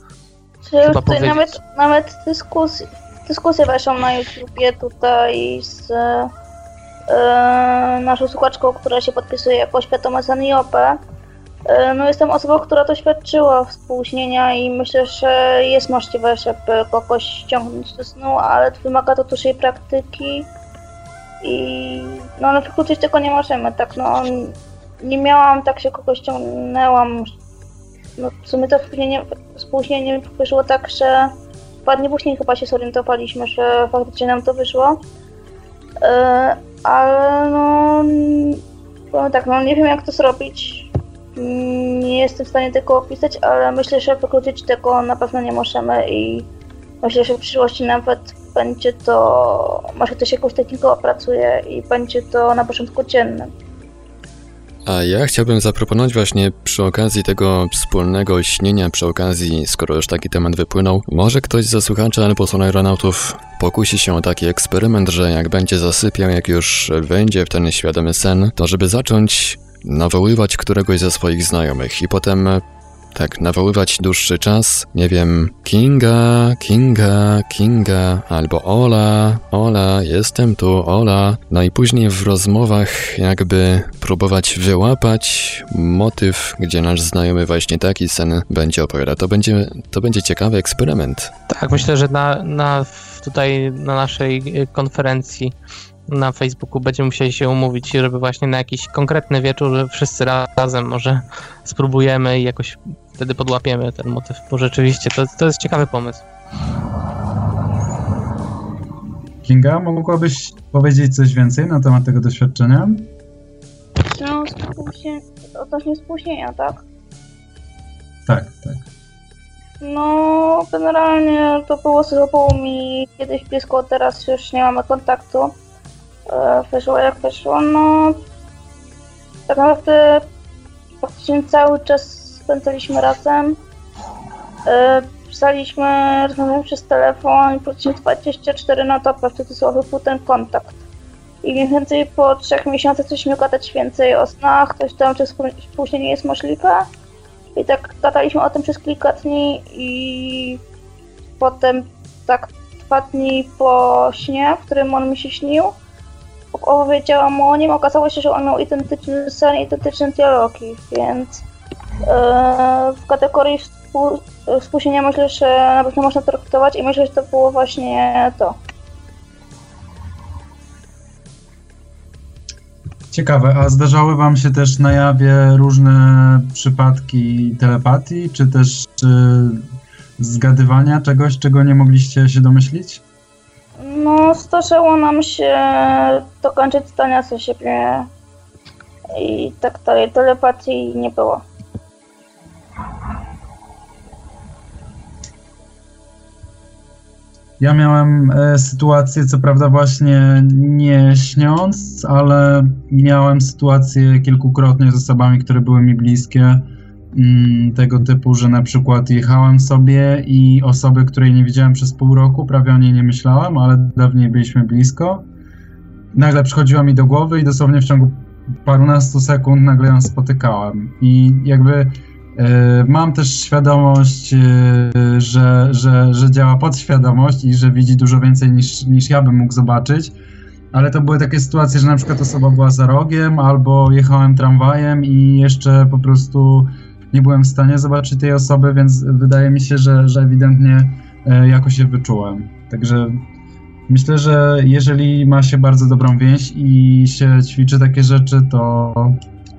Czy Chyba powiedzieć. nawet, nawet dyskusje, dyskusje weszą na YouTubie tutaj z e, naszą słuchaczką, która się podpisuje jako świadoma Saniopę. E, no jestem osobą, która doświadczyła współśnienia i myślę, że jest możliwe, żeby kogoś ściągnąć do snu, ale wymaga to dłuższej praktyki i no ale wykluczyć tego nie możemy, tak no nie miałam, tak się kogoś ściągnęłam no w sumie to współśnienie, współśnienie wyszło tak, że dwa dni później chyba się zorientowaliśmy, że faktycznie nam to wyszło. Yy, ale no, powiem tak, no nie wiem jak to zrobić. Nie jestem w stanie tego opisać, ale myślę, że wykluczyć tego na pewno nie możemy i myślę, że w przyszłości nawet będzie to, może ktoś jakąś technikę opracuje i będzie to na początku dziennym. A ja chciałbym zaproponować właśnie przy okazji tego wspólnego śnienia, przy okazji, skoro już taki temat wypłynął, może ktoś ze słuchaczy albo z aeronautów pokusi się o taki eksperyment, że jak będzie zasypiał, jak już wejdzie w ten świadomy sen, to żeby zacząć nawoływać któregoś ze swoich znajomych i potem tak nawoływać dłuższy czas, nie wiem, Kinga, Kinga, Kinga, albo Ola, Ola, jestem tu, Ola. No i później w rozmowach jakby próbować wyłapać motyw, gdzie nasz znajomy właśnie taki sen będzie opowiadał. To będzie, to będzie ciekawy eksperyment. Tak, myślę, że na, na tutaj na naszej y, konferencji na Facebooku będziemy musieli się umówić, żeby właśnie na jakiś konkretny wieczór, że wszyscy razem może spróbujemy i jakoś wtedy podłapiemy ten motyw, bo rzeczywiście to, to jest ciekawy pomysł. Kinga, mogłabyś powiedzieć coś więcej na temat tego doświadczenia? No, spóźnienie, odnośnie spóźnienia, tak? Tak, tak. No, generalnie to było z mi kiedyś blisko, teraz już nie mamy kontaktu. E, wyszło jak wyszło, no... Tak naprawdę praktycznie cały czas spędzaliśmy razem. E, pisaliśmy, rozmawialiśmy przez telefon, praktycznie 24 na dobę, w cudzysłowie był ten kontakt. I mniej więcej po trzech miesiącach zaczęliśmy gadać więcej o snach, coś tam, czy później nie jest możliwe. I tak gadaliśmy o tym przez kilka dni i potem tak dwa dni po śnie, w którym on mi się śnił, opowiedziałam o nim, okazało się, że on miał identyczny sen, identyczne dialogi, więc yy, w kategorii współ, współśnienia myślę, że na pewno można to traktować i myślę, że to było właśnie to. Ciekawe, a zdarzały wam się też na jawie różne przypadki telepatii, czy też czy zgadywania czegoś, czego nie mogliście się domyślić? No, zdarzyło nam się dokończyć zdania ze siebie i tak dalej. Telepatii nie było. Ja miałem e, sytuację, co prawda właśnie nie śniąc, ale miałem sytuację kilkukrotnie z osobami, które były mi bliskie, tego typu, że na przykład jechałem sobie i osoby, której nie widziałem przez pół roku, prawie o niej nie myślałem, ale dawniej byliśmy blisko, nagle przychodziła mi do głowy i dosłownie w ciągu parunastu sekund nagle ją spotykałem. I jakby E, mam też świadomość, e, że, że, że działa podświadomość i że widzi dużo więcej niż, niż ja bym mógł zobaczyć, ale to były takie sytuacje, że na przykład osoba była za rogiem albo jechałem tramwajem i jeszcze po prostu nie byłem w stanie zobaczyć tej osoby, więc wydaje mi się, że, że ewidentnie e, jakoś się wyczułem. Także myślę, że jeżeli ma się bardzo dobrą więź i się ćwiczy takie rzeczy, to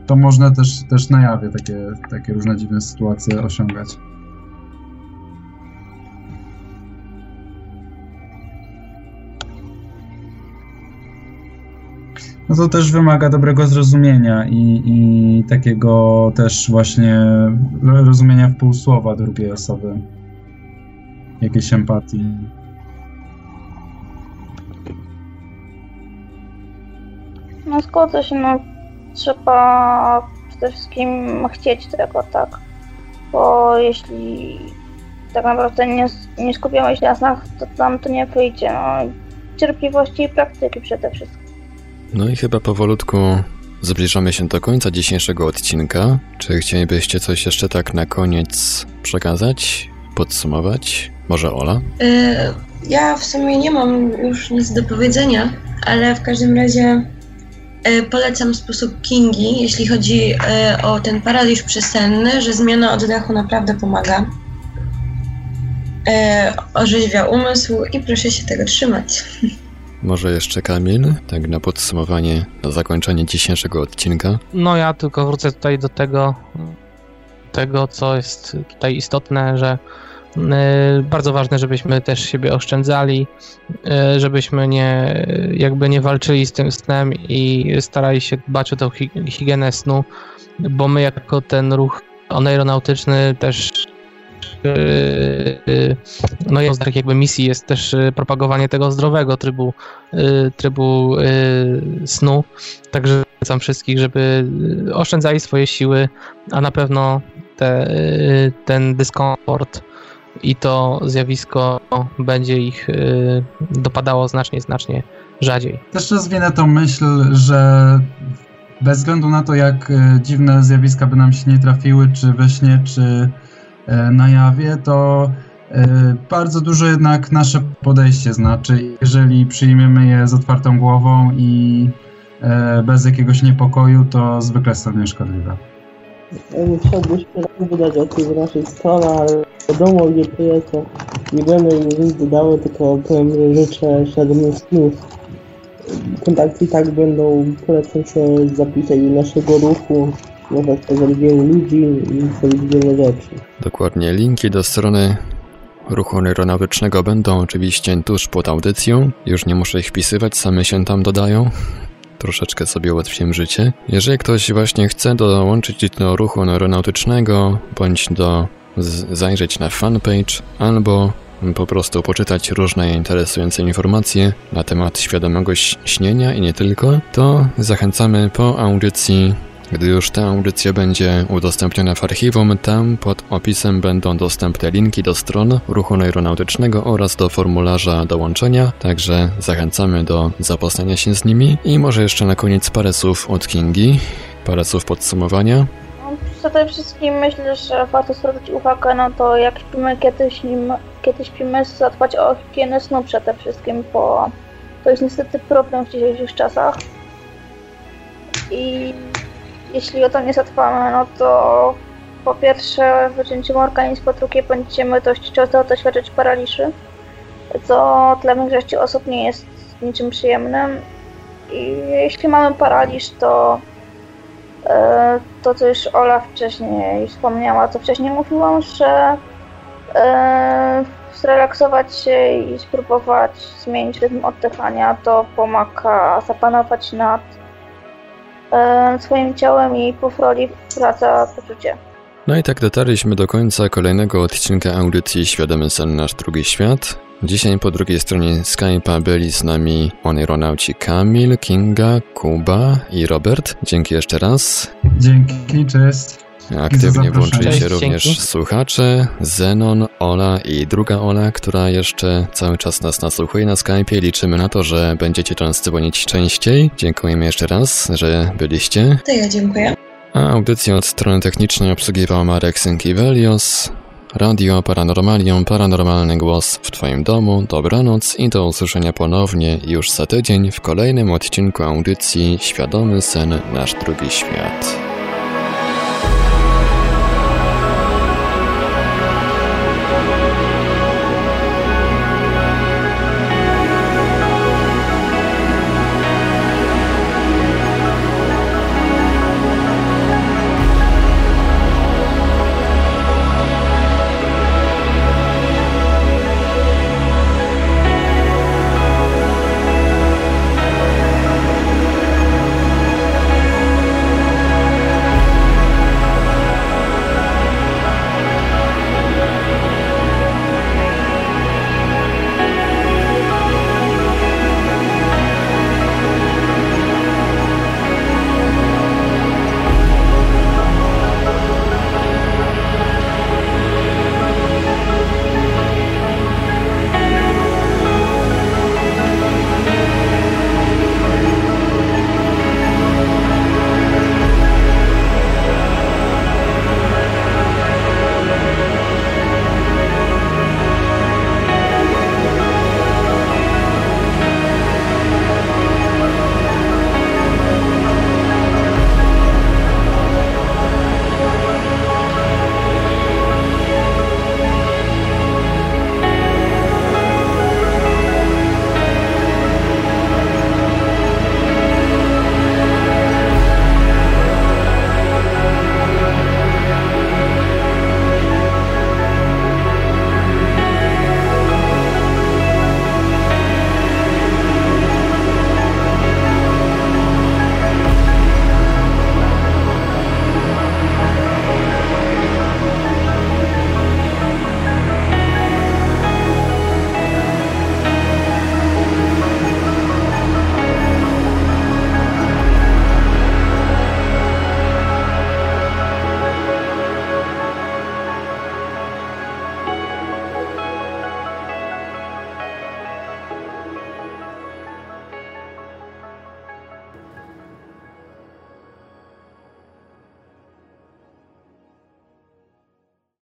to można też, też na jawie takie, takie różne dziwne sytuacje osiągać. No to też wymaga dobrego zrozumienia i, i takiego też właśnie rozumienia w pół słowa drugiej osoby. Jakiejś empatii. No zgodzę się, no trzeba przede wszystkim chcieć tego, tak. Bo jeśli tak naprawdę nie, nie skupiamy się na snach, to tam to nie wyjdzie. No, cierpliwości i praktyki przede wszystkim. No i chyba powolutku zbliżamy się do końca dzisiejszego odcinka. Czy chcielibyście coś jeszcze tak na koniec przekazać, podsumować? Może Ola? Y, ja w sumie nie mam już nic do powiedzenia, ale w każdym razie E, polecam sposób Kingi, jeśli chodzi e, o ten paraliż przesenny, że zmiana oddechu naprawdę pomaga. E, orzeźwia umysł i proszę się tego trzymać. (laughs) Może jeszcze Kamil, tak na podsumowanie, na zakończenie dzisiejszego odcinka. No ja tylko wrócę tutaj do tego, tego co jest tutaj istotne, że E, bardzo ważne, żebyśmy też siebie oszczędzali, e, żebyśmy nie, jakby nie walczyli z tym snem i starali się dbać o tę higienę snu, bo my jako ten ruch oneironautyczny też no jedną z takich jakby misji jest też propagowanie tego zdrowego trybu, trybu snu. Także zachęcam wszystkich, żeby oszczędzali swoje siły, a na pewno te, ten dyskomfort i to zjawisko będzie ich dopadało znacznie, znacznie rzadziej. Też rozwinę tą myśl, że bez względu na to, jak dziwne zjawiska by nam się nie trafiły, czy we śnie, czy na jawie, to bardzo dużo jednak nasze podejście znaczy. Jeżeli przyjmiemy je z otwartą głową i bez jakiegoś niepokoju, to zwykle są nieszkodliwe. Nie chciałbyś wydać o tym w naszej stronie, ale wiadomo gdzie to jest, nie będę nic dodały, tylko powiem, że życzę świadomych snów. Kontakty i tak będą, polecam się zapisać do naszego ruchu, można spotkać wielu ludzi i wiele rzeczy. Dokładnie, linki do strony ruchu neuronawicznego będą oczywiście tuż pod audycją. Już nie muszę ich wpisywać, same się tam dodają troszeczkę sobie ułatwiłem życie. Jeżeli ktoś właśnie chce dołączyć do ruchu aeronautycznego bądź do zajrzeć na fanpage albo po prostu poczytać różne interesujące informacje na temat świadomego śnienia i nie tylko, to zachęcamy po audycji gdy już ta audycja będzie udostępniona w archiwum, tam pod opisem będą dostępne linki do stron ruchu neuronautycznego oraz do formularza dołączenia, także zachęcamy do zapoznania się z nimi. I może jeszcze na koniec parę słów od Kingi, parę słów podsumowania. No, przede wszystkim myślę, że warto zwrócić uwagę na to, jak śpimy, kiedy śpimy, kiedy śpimy zadbać o higienę snu przede wszystkim, bo to jest niestety problem w dzisiejszych czasach. I jeśli o to nie zadbamy, no to po pierwsze wycięciem organizmu, po drugie będziemy dość często doświadczać paraliży, co dla większości osób nie jest niczym przyjemnym. I jeśli mamy paraliż, to e, to, co już Ola wcześniej wspomniała, co wcześniej mówiłam, że e, zrelaksować się i spróbować zmienić rytm oddychania, to pomaga zapanować nad swoim ciałem i powoli wraca poczucie. No i tak dotarliśmy do końca kolejnego odcinka audycji Świadomy Sen Nasz Drugi Świat. Dzisiaj po drugiej stronie Skype'a byli z nami oneironauci Kamil, Kinga, Kuba i Robert. Dzięki jeszcze raz. Dzięki, cześć. Aktywnie włączyli się również dzięki. słuchacze, Zenon, Ola i druga Ola, która jeszcze cały czas nas nasłuchuje na Skype'ie. Liczymy na to, że będziecie do nas dzwonić częściej. Dziękujemy jeszcze raz, że byliście. To ja dziękuję. A audycję od strony technicznej obsługiwał Marek Synkiewelios. Radio Paranormalium, paranormalny głos w Twoim domu. Dobranoc i do usłyszenia ponownie już za tydzień w kolejnym odcinku audycji Świadomy Sen Nasz Drugi Świat.